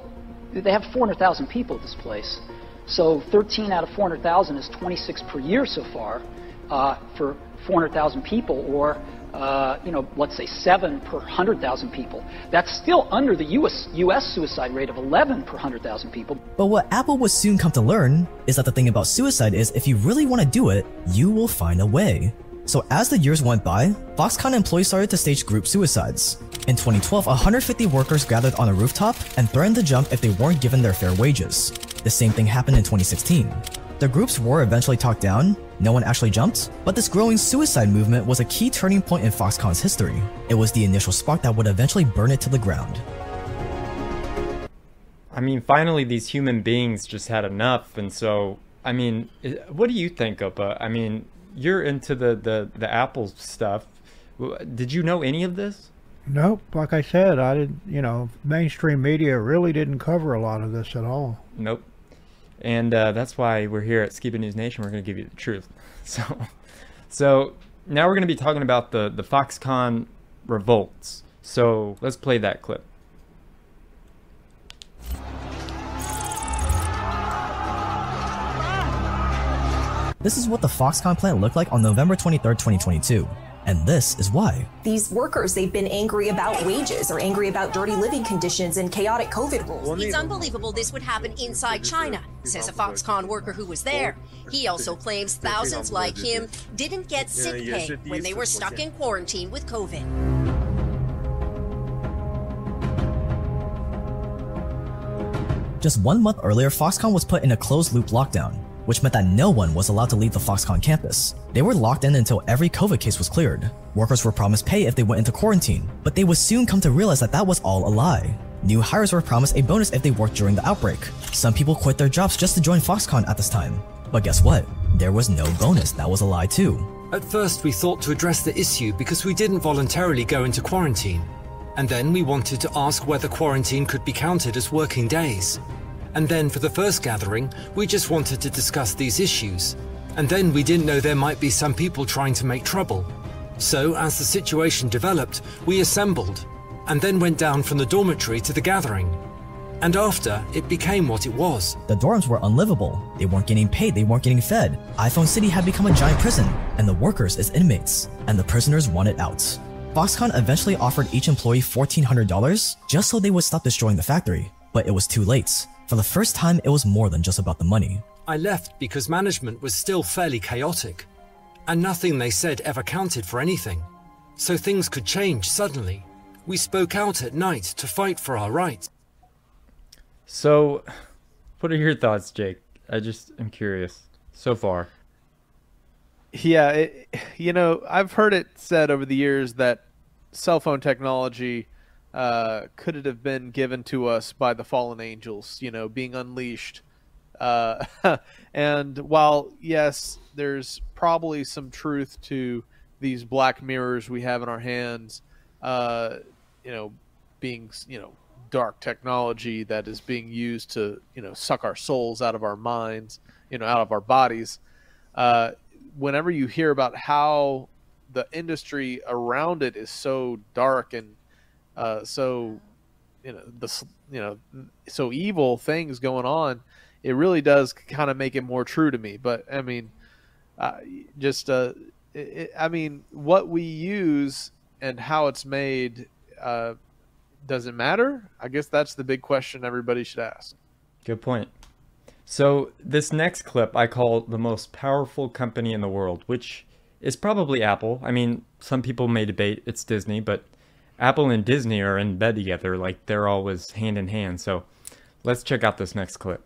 they have 400,000 people at this place. So 13 out of 400,000 is 26 per year so far uh, for 400,000 people, or uh, you know, let's say seven per 100,000 people. That's still under the US, US suicide rate of 11 per 100,000 people. But what Apple would soon come to learn is that the thing about suicide is if you really want to do it, you will find a way. So as the years went by, Foxconn employees started to stage group suicides. In 2012, 150 workers gathered on a rooftop and threatened to jump if they weren't given their fair wages. The same thing happened in 2016. The groups were eventually talked down, no one actually jumped, but this growing suicide movement was a key turning point in Foxconn's history. It was the initial spark that would eventually burn it to the ground. I mean, finally, these human beings just had enough, and so I mean, what do you think, Opa? Uh, I mean, you're into the the the Apple stuff. Did you know any of this? Nope. Like I said, I didn't. You know, mainstream media really didn't cover a lot of this at all. Nope. And uh, that's why we're here at Skiba News Nation. We're going to give you the truth. (laughs) So, so now we're going to be talking about the the Foxconn revolts. So let's play that clip. This is what the Foxconn plant looked like on November 23, 2022. And this is why. These workers, they've been angry about wages or angry about dirty living conditions and chaotic COVID rules. It's unbelievable this would happen inside China, says a Foxconn worker who was there. He also claims thousands like him didn't get sick pay when they were stuck in quarantine with COVID. Just one month earlier, Foxconn was put in a closed loop lockdown, which meant that no one was allowed to leave the Foxconn campus. They were locked in until every COVID case was cleared. Workers were promised pay if they went into quarantine, but they would soon come to realize that that was all a lie. New hires were promised a bonus if they worked during the outbreak. Some people quit their jobs just to join Foxconn at this time. But guess what? There was no bonus, that was a lie too. At first, we thought to address the issue because we didn't voluntarily go into quarantine. And then we wanted to ask whether quarantine could be counted as working days. And then for the first gathering, we just wanted to discuss these issues. And then we didn't know there might be some people trying to make trouble. So, as the situation developed, we assembled, and then went down from the dormitory to the gathering. And after, it became what it was. The dorms were unlivable. They weren't getting paid, they weren't getting fed. iPhone City had become a giant prison, and the workers as inmates, and the prisoners wanted out. Foxconn eventually offered each employee $1,400 just so they would stop destroying the factory, but it was too late. For the first time, it was more than just about the money. I left because management was still fairly chaotic, and nothing they said ever counted for anything. So things could change suddenly. We spoke out at night to fight for our rights. So, what are your thoughts, Jake? I just am curious so far. Yeah, it, you know, I've heard it said over the years that cell phone technology uh, could it have been given to us by the fallen angels, you know, being unleashed. Uh, (laughs) and while, yes, there's probably some truth to these black mirrors we have in our hands, uh, you know, being, you know, dark technology that is being used to, you know, suck our souls out of our minds, you know, out of our bodies. Uh, whenever you hear about how the industry around it is so dark and uh, so you know the you know so evil things going on it really does kind of make it more true to me. But i mean uh, just uh, it, i mean what we use and how it's made uh, does it matter? I guess that's the big question everybody should ask. Good point. So this next clip i call the most powerful company in the world which is probably apple. I mean some people may debate it's disney but Apple and Disney are in bed together, like they're always hand in hand. So let's check out this next clip.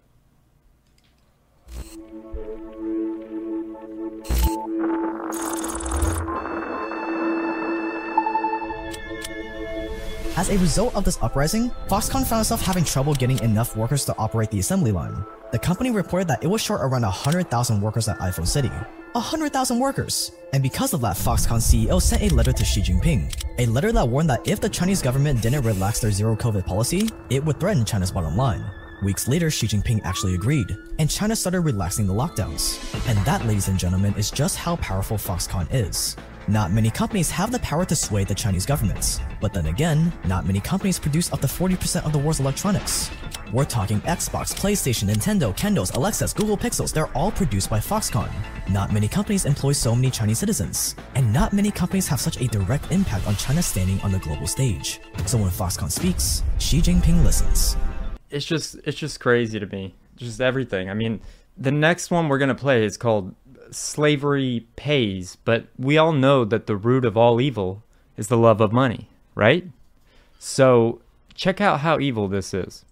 As a result of this uprising, Foxconn found itself having trouble getting enough workers to operate the assembly line. The company reported that it was short around 100,000 workers at iPhone City. 100,000 workers! And because of that, Foxconn CEO sent a letter to Xi Jinping. A letter that warned that if the Chinese government didn't relax their zero COVID policy, it would threaten China's bottom line. Weeks later, Xi Jinping actually agreed, and China started relaxing the lockdowns. And that, ladies and gentlemen, is just how powerful Foxconn is. Not many companies have the power to sway the Chinese government. But then again, not many companies produce up to 40% of the world's electronics. We're talking Xbox, PlayStation, Nintendo, Kindles, Alexas, Google Pixels, they're all produced by Foxconn. Not many companies employ so many Chinese citizens, and not many companies have such a direct impact on China's standing on the global stage. So when Foxconn speaks, Xi Jinping listens. It's just it's just crazy to me. Just everything. I mean, the next one we're going to play is called slavery pays, but we all know that the root of all evil is the love of money, right? So check out how evil this is.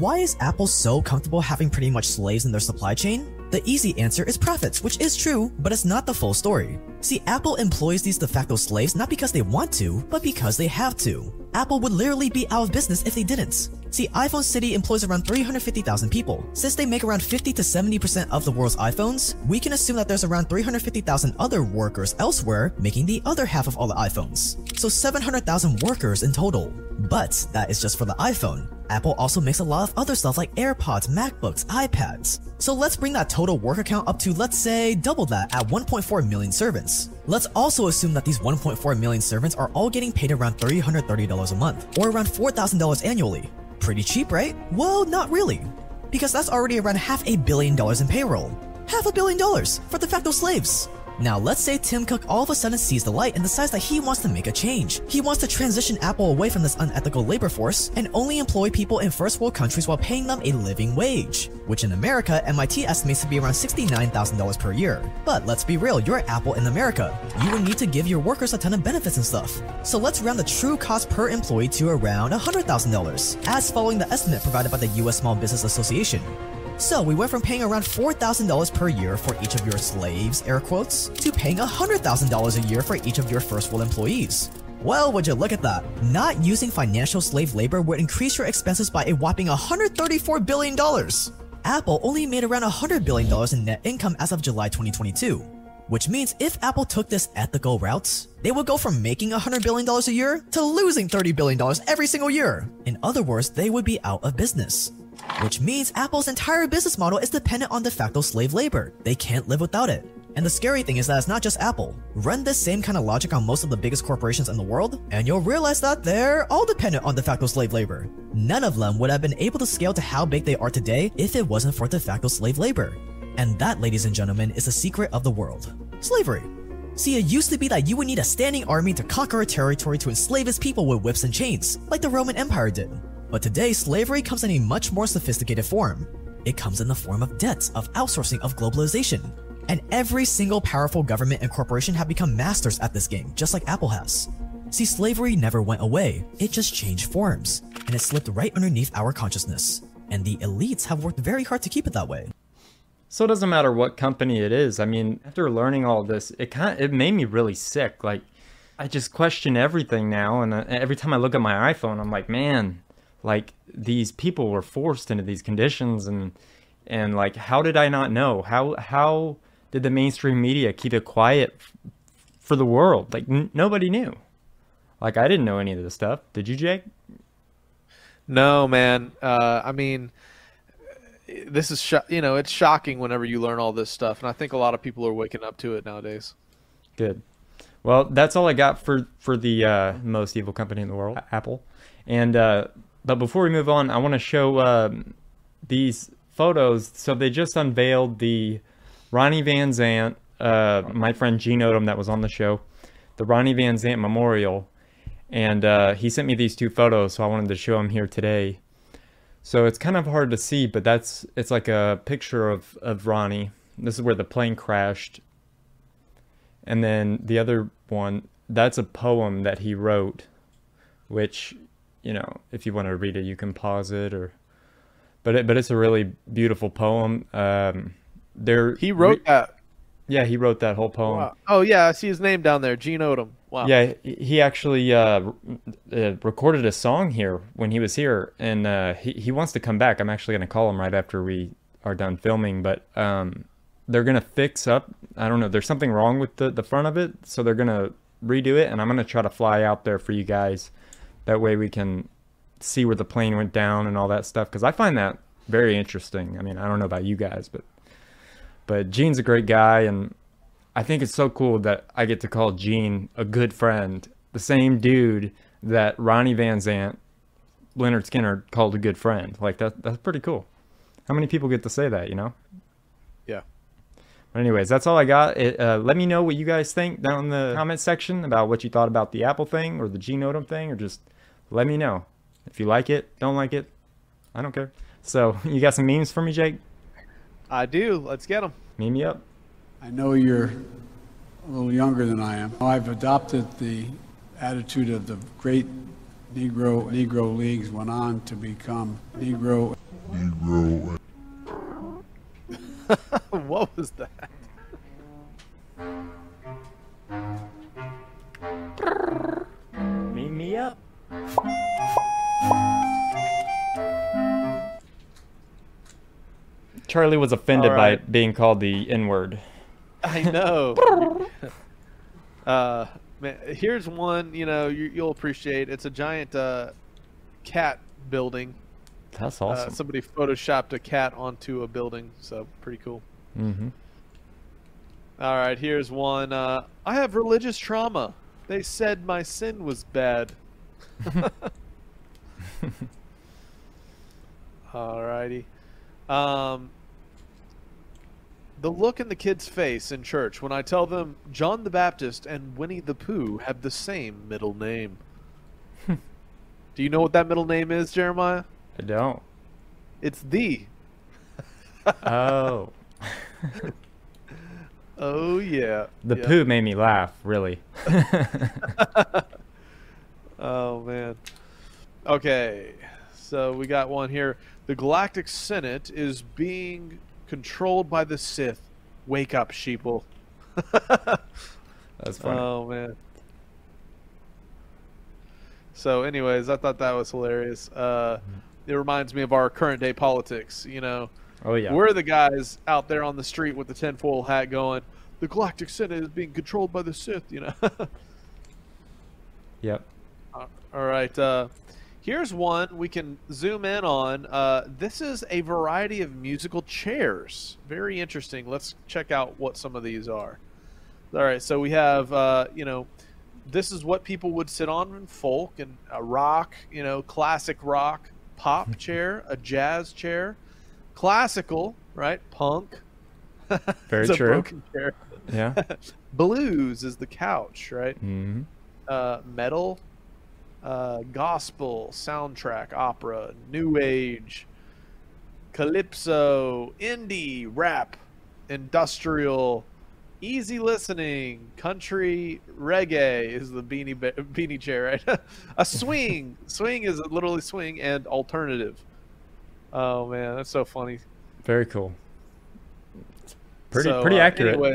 Why is Apple so comfortable having pretty much slaves in their supply chain? The easy answer is profits, which is true, but it's not the full story. See, Apple employs these de facto slaves not because they want to, but because they have to. Apple would literally be out of business if they didn't. See, iPhone City employs around 350,000 people. Since they make around 50 to 70% of the world's iPhones, we can assume that there's around 350,000 other workers elsewhere making the other half of all the iPhones. So 700,000 workers in total. But that is just for the iPhone. Apple also makes a lot of other stuff like AirPods, MacBooks, iPads. So let's bring that total worker count up to, let's say, double that at 1.4 million servants. Let's also assume that these 1.4 million servants are all getting paid around $330 a month, or around $4,000 annually. Pretty cheap, right? Well, not really. Because that's already around half a billion dollars in payroll. Half a billion dollars for de facto slaves. Now, let's say Tim Cook all of a sudden sees the light and decides that he wants to make a change. He wants to transition Apple away from this unethical labor force and only employ people in first world countries while paying them a living wage, which in America, MIT estimates to be around $69,000 per year. But let's be real, you're Apple in America. You would need to give your workers a ton of benefits and stuff. So let's round the true cost per employee to around $100,000, as following the estimate provided by the US Small Business Association. So we went from paying around $4,000 per year for each of your slaves, air quotes, to paying $100,000 a year for each of your first world employees. Well, would you look at that? Not using financial slave labor would increase your expenses by a whopping $134 billion. Apple only made around $100 billion in net income as of July 2022. Which means if Apple took this ethical route, they would go from making $100 billion a year to losing $30 billion every single year. In other words, they would be out of business. Which means Apple's entire business model is dependent on de facto slave labor. They can't live without it. And the scary thing is that it's not just Apple. Run this same kind of logic on most of the biggest corporations in the world, and you'll realize that they're all dependent on de facto slave labor. None of them would have been able to scale to how big they are today if it wasn't for de facto slave labor. And that, ladies and gentlemen, is the secret of the world. Slavery. See, it used to be that you would need a standing army to conquer a territory to enslave its people with whips and chains, like the Roman Empire did. But today, slavery comes in a much more sophisticated form. It comes in the form of debt, of outsourcing, of globalization. And every single powerful government and corporation have become masters at this game, just like Apple has. See, slavery never went away, it just changed forms, and it slipped right underneath our consciousness. And the elites have worked very hard to keep it that way. So it doesn't matter what company it is. I mean, after learning all this, it kind of, it made me really sick. Like, I just question everything now, and uh, every time I look at my iPhone, I'm like, man, like these people were forced into these conditions and and like how did i not know? How how did the mainstream media keep it quiet f- for the world? Like n- nobody knew. Like i didn't know any of this stuff. Did you jake? No man. Uh, i mean this is you know it's shocking whenever you learn all this stuff and i think a lot of people are waking up to it nowadays. Good. Well that's all i got for for the uh, most evil company in the world apple. And uh, but before we move on, I want to show uh, these photos. So they just unveiled the Ronnie Van Zant, uh, my friend Gene Odom that was on the show, the Ronnie Van Zant Memorial. And uh, he sent me these two photos, so I wanted to show them here today. So it's kind of hard to see, but that's it's like a picture of, of Ronnie. This is where the plane crashed. And then the other one, that's a poem that he wrote, which you know, if you want to read it, you can pause it or. But it, but it's a really beautiful poem. Um, there he wrote that. Yeah, he wrote that whole poem. Wow. Oh yeah, I see his name down there, Gene Odom. Wow. Yeah, he actually uh, uh, recorded a song here when he was here, and uh, he he wants to come back. I'm actually going to call him right after we are done filming, but um, they're going to fix up. I don't know. There's something wrong with the the front of it, so they're going to redo it, and I'm going to try to fly out there for you guys that way we can see where the plane went down and all that stuff because I find that very interesting. I mean, I don't know about you guys, but but Gene's a great guy, and I think it's so cool that I get to call Gene a good friend, the same dude that Ronnie Van Zant, Lynyrd Skynyrd called a good friend. Like that, that's pretty cool. How many people get to say that? You know? Yeah. But anyways, that's all I got. It, uh, let me know what you guys think down in the comment section about what you thought about the Apple thing or the Gene Odom thing, or just let me know. If you like it, don't like it, I don't care. So, (laughs) you got some memes for me, Jake? I do. Let's get them. Meme me up. I know you're a little younger than I am. I've adopted the attitude of the great Negro Negro leagues went on to become Negro go. (laughs) what was that? Meet me up. Charlie was offended All by being called the N word. I know. (laughs) uh, man, here's one. You know, you, you'll appreciate. It's a giant uh, cat building. That's Uh, awesome. somebody photoshopped a cat onto a building, so pretty cool. mm-hmm. All right, here's one. Uh, I have religious trauma. They said my sin was bad. (laughs) Alrighty. Um, the look in the kid's face in church when I tell them John the Baptist and Winnie the Pooh have the same middle name. (laughs) Do you know what that middle name is, Jeremiah? I don't. It's the. Oh. (laughs) Oh yeah. The yeah. poo made me laugh, really. (laughs) Oh man. Okay, so we got one here. The Galactic Senate is being controlled by the Sith. Wake up, sheeple. That's funny. Oh man. So, anyways, I thought that was hilarious. Uh, it reminds me of our current day politics. You know, Oh, yeah. we're the guys out there on the street with the tinfoil hat going, "The Galactic Senate is being controlled by the Sith." You know. (laughs) Yep. Uh, All right. Uh, here's one we can zoom in on. Uh, this is a variety of musical chairs. Very interesting. Let's check out what some of these are. All right. So we have, uh, you know, this is what people would sit on in folk and a rock, you know, classic rock, pop (laughs) chair, a jazz chair, classical, right? Punk. Very true. Yeah. (laughs) Blues is the couch, right? hmm uh, metal, uh, gospel, soundtrack, opera, new age, calypso, indie, rap, industrial, easy listening, country, reggae is the beanie ba- beanie chair, right? (laughs) a swing, (laughs) swing is literally swing and alternative. Oh man, that's so funny. Very cool. Pretty So, pretty uh, accurate. anyway,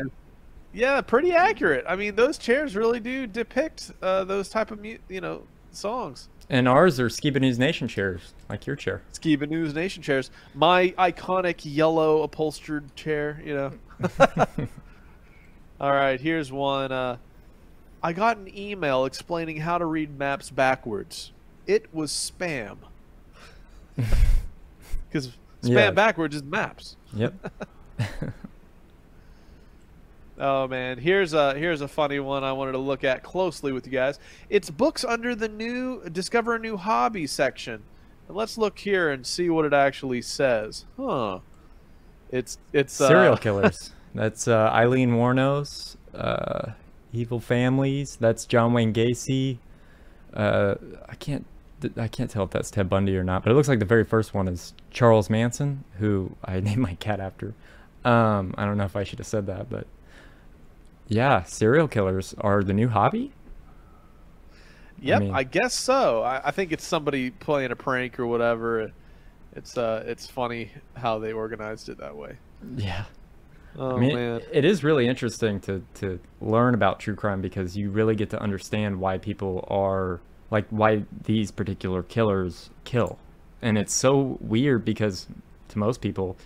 yeah, pretty accurate. I mean, those chairs really do depict uh, those type of mu- you know songs. And ours are Skiba News Nation chairs, like your chair. Skiba News Nation chairs. My iconic yellow upholstered chair. You know. (laughs) All right, here's one. Uh, I got an email explaining how to read maps backwards. It was spam. (laughs) Because spam Yeah. backwards is maps. Yep. (laughs) Oh man, here's a here's a funny one I wanted to look at closely with you guys. It's books under the new discover a new hobby section. And let's look here and see what it actually says. Huh. It's it's uh, Serial killers. (laughs) That's uh, Aileen Wuornos, uh, Evil Families. That's John Wayne Gacy. Uh, I can't I can't tell if that's Ted Bundy or not, but it looks like the very first one is Charles Manson, who I (laughs) named my cat after. Um, I don't know if I should have said that, but yeah, serial killers are the new hobby. Yep, I, mean- guess so. I, I think it's somebody playing a prank or whatever. It's uh it's funny how they organized it that way. Yeah. Oh I mean, man. it is really interesting to to learn about true crime because you really get to understand why people are like why these particular killers kill. And it's so weird because to most people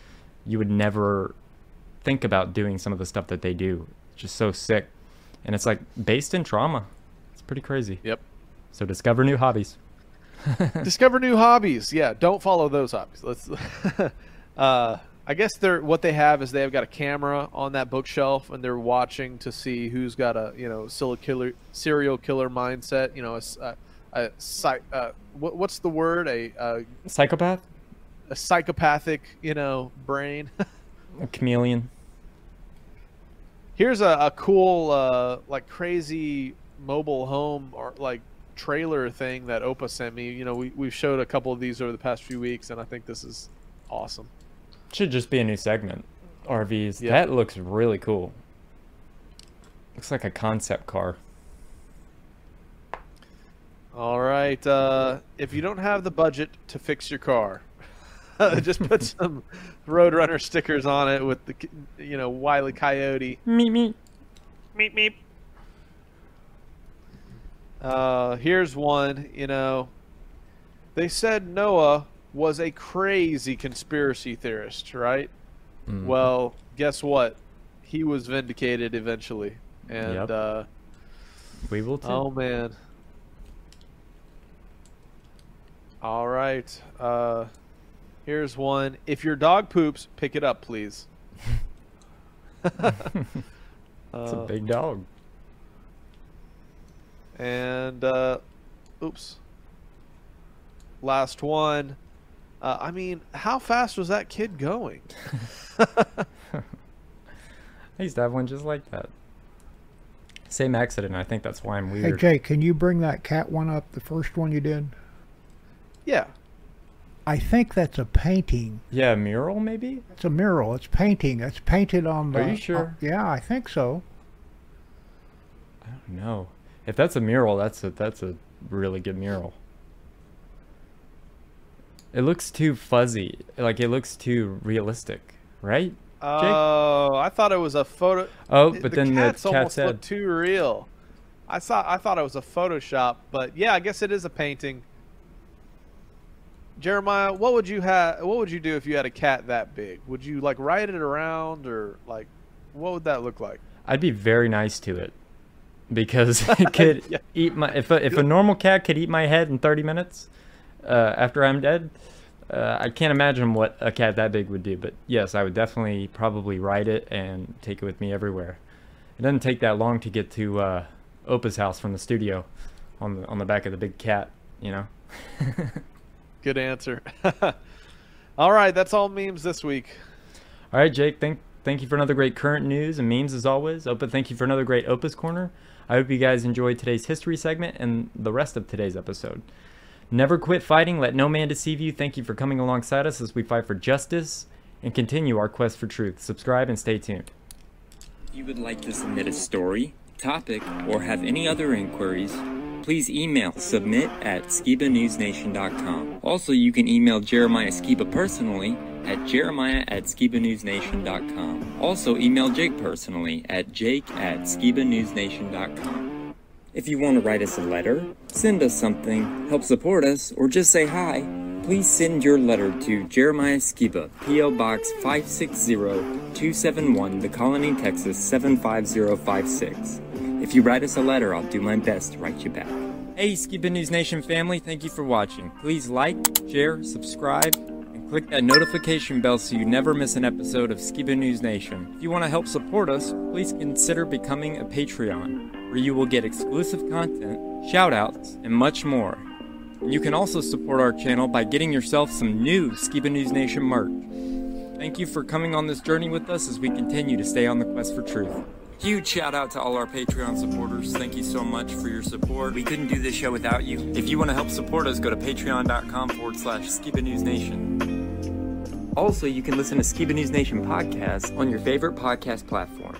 you would never think about doing some of the stuff that they do. It's just so sick. And it's like based in trauma. It's pretty crazy. Yep. So discover new hobbies. (laughs) Discover new hobbies. Yeah, don't follow those hobbies. Let's. (laughs) uh, I guess they're what they have is they've got a camera on that bookshelf and they're watching to see who's got a you know serial killer serial killer mindset. You know, a, a, a psych. Uh, what, what's the word? A, a Psychopath? a psychopathic you know brain. (laughs) A chameleon. Here's a, a cool, uh, like crazy mobile home or like trailer thing that Opa sent me. You know, we we've showed a couple of these over the past few weeks, and I think this is awesome. Should just be a new segment. RVs. Yeah. That looks really cool. Looks like a concept car. All right, uh, if you don't have the budget to fix your car, (laughs) just put (laughs) some Roadrunner stickers on it with the you know Wiley Coyote. Meep meep. Meep meep. Uh, here's one. You know, they said Noah was a crazy conspiracy theorist, right? Mm-hmm. Well, guess what? He was vindicated eventually, and yep. uh, we will too. Oh man. All right. Uh, here's one. If your dog poops, pick it up, please. (laughs) (laughs) It's uh, a big dog. And, uh, oops. Last one. Uh, I mean, how fast was that kid going? (laughs) (laughs) I used to have one just like that. Same accident. I think that's why I'm weird. Hey, Jay, can you bring that cat one up? The first one you did? Yeah. I think that's a painting. Yeah, a mural maybe? It's a mural. It's painting. It's painted on the. Are you sure? Uh, yeah, I think so. I don't know. If that's a mural, that's a that's a really good mural. It looks too fuzzy. Like it looks too realistic, right? Oh, I thought it was a photo. Oh, but the then cats the cat almost too real. I thought I thought it was a Photoshop, but yeah, I guess it is a painting. Jeremiah, what would you have? What would you do if you had a cat that big? Would you like ride it around, or like, what would that look like? I'd be very nice to it because (laughs) it could yeah. eat my. If a, if a normal cat could eat my head in 30 minutes uh, after I'm dead, uh, I can't imagine what a cat that big would do. But yes, I would definitely probably ride it and take it with me everywhere. It doesn't take that long to get to uh, Opa's house from the studio on the on the back of the big cat. You know. (laughs) Good answer. (laughs) all right, that's all memes this week. All right, Jake. Thank thank you for another great current news and memes as always. Opa, thank you for another great Opa's Corner. I hope you guys enjoyed today's history segment and the rest of today's episode. Never quit fighting. Let no man deceive you. Thank you for coming alongside us as we fight for justice and continue our quest for truth. Subscribe and stay tuned. If you would like to submit a story, topic, or have any other inquiries, please email submit at skibanewsnation.com. Also, you can email Jeremiah Skiba personally at jeremiah at skibanewsnation.com. Also, email Jake personally at jake at skibanewsnation.com. If you want to write us a letter, send us something, help support us, or just say hi, please send your letter to Jeremiah Skiba, P.O. Box 560-271, The Colony, Texas 75056. If you write us a letter, I'll do my best to write you back. Hey, Skiba News Nation family, thank you for watching. Please like, share, subscribe, and click that notification bell so you never miss an episode of Skiba News Nation. If you want to help support us, please consider becoming a Patreon, where you will get exclusive content, shoutouts, and much more. You can also support our channel by getting yourself some new Skiba News Nation merch. Thank you for coming on this journey with us as we continue to stay on the quest for truth. Huge shout out to all our Patreon supporters. Thank you so much for your support. We couldn't do this show without you. If you want to help support us, go to patreon.com forward slash Skiba News Nation. Also, you can listen to Skiba News Nation podcast on your favorite podcast platform.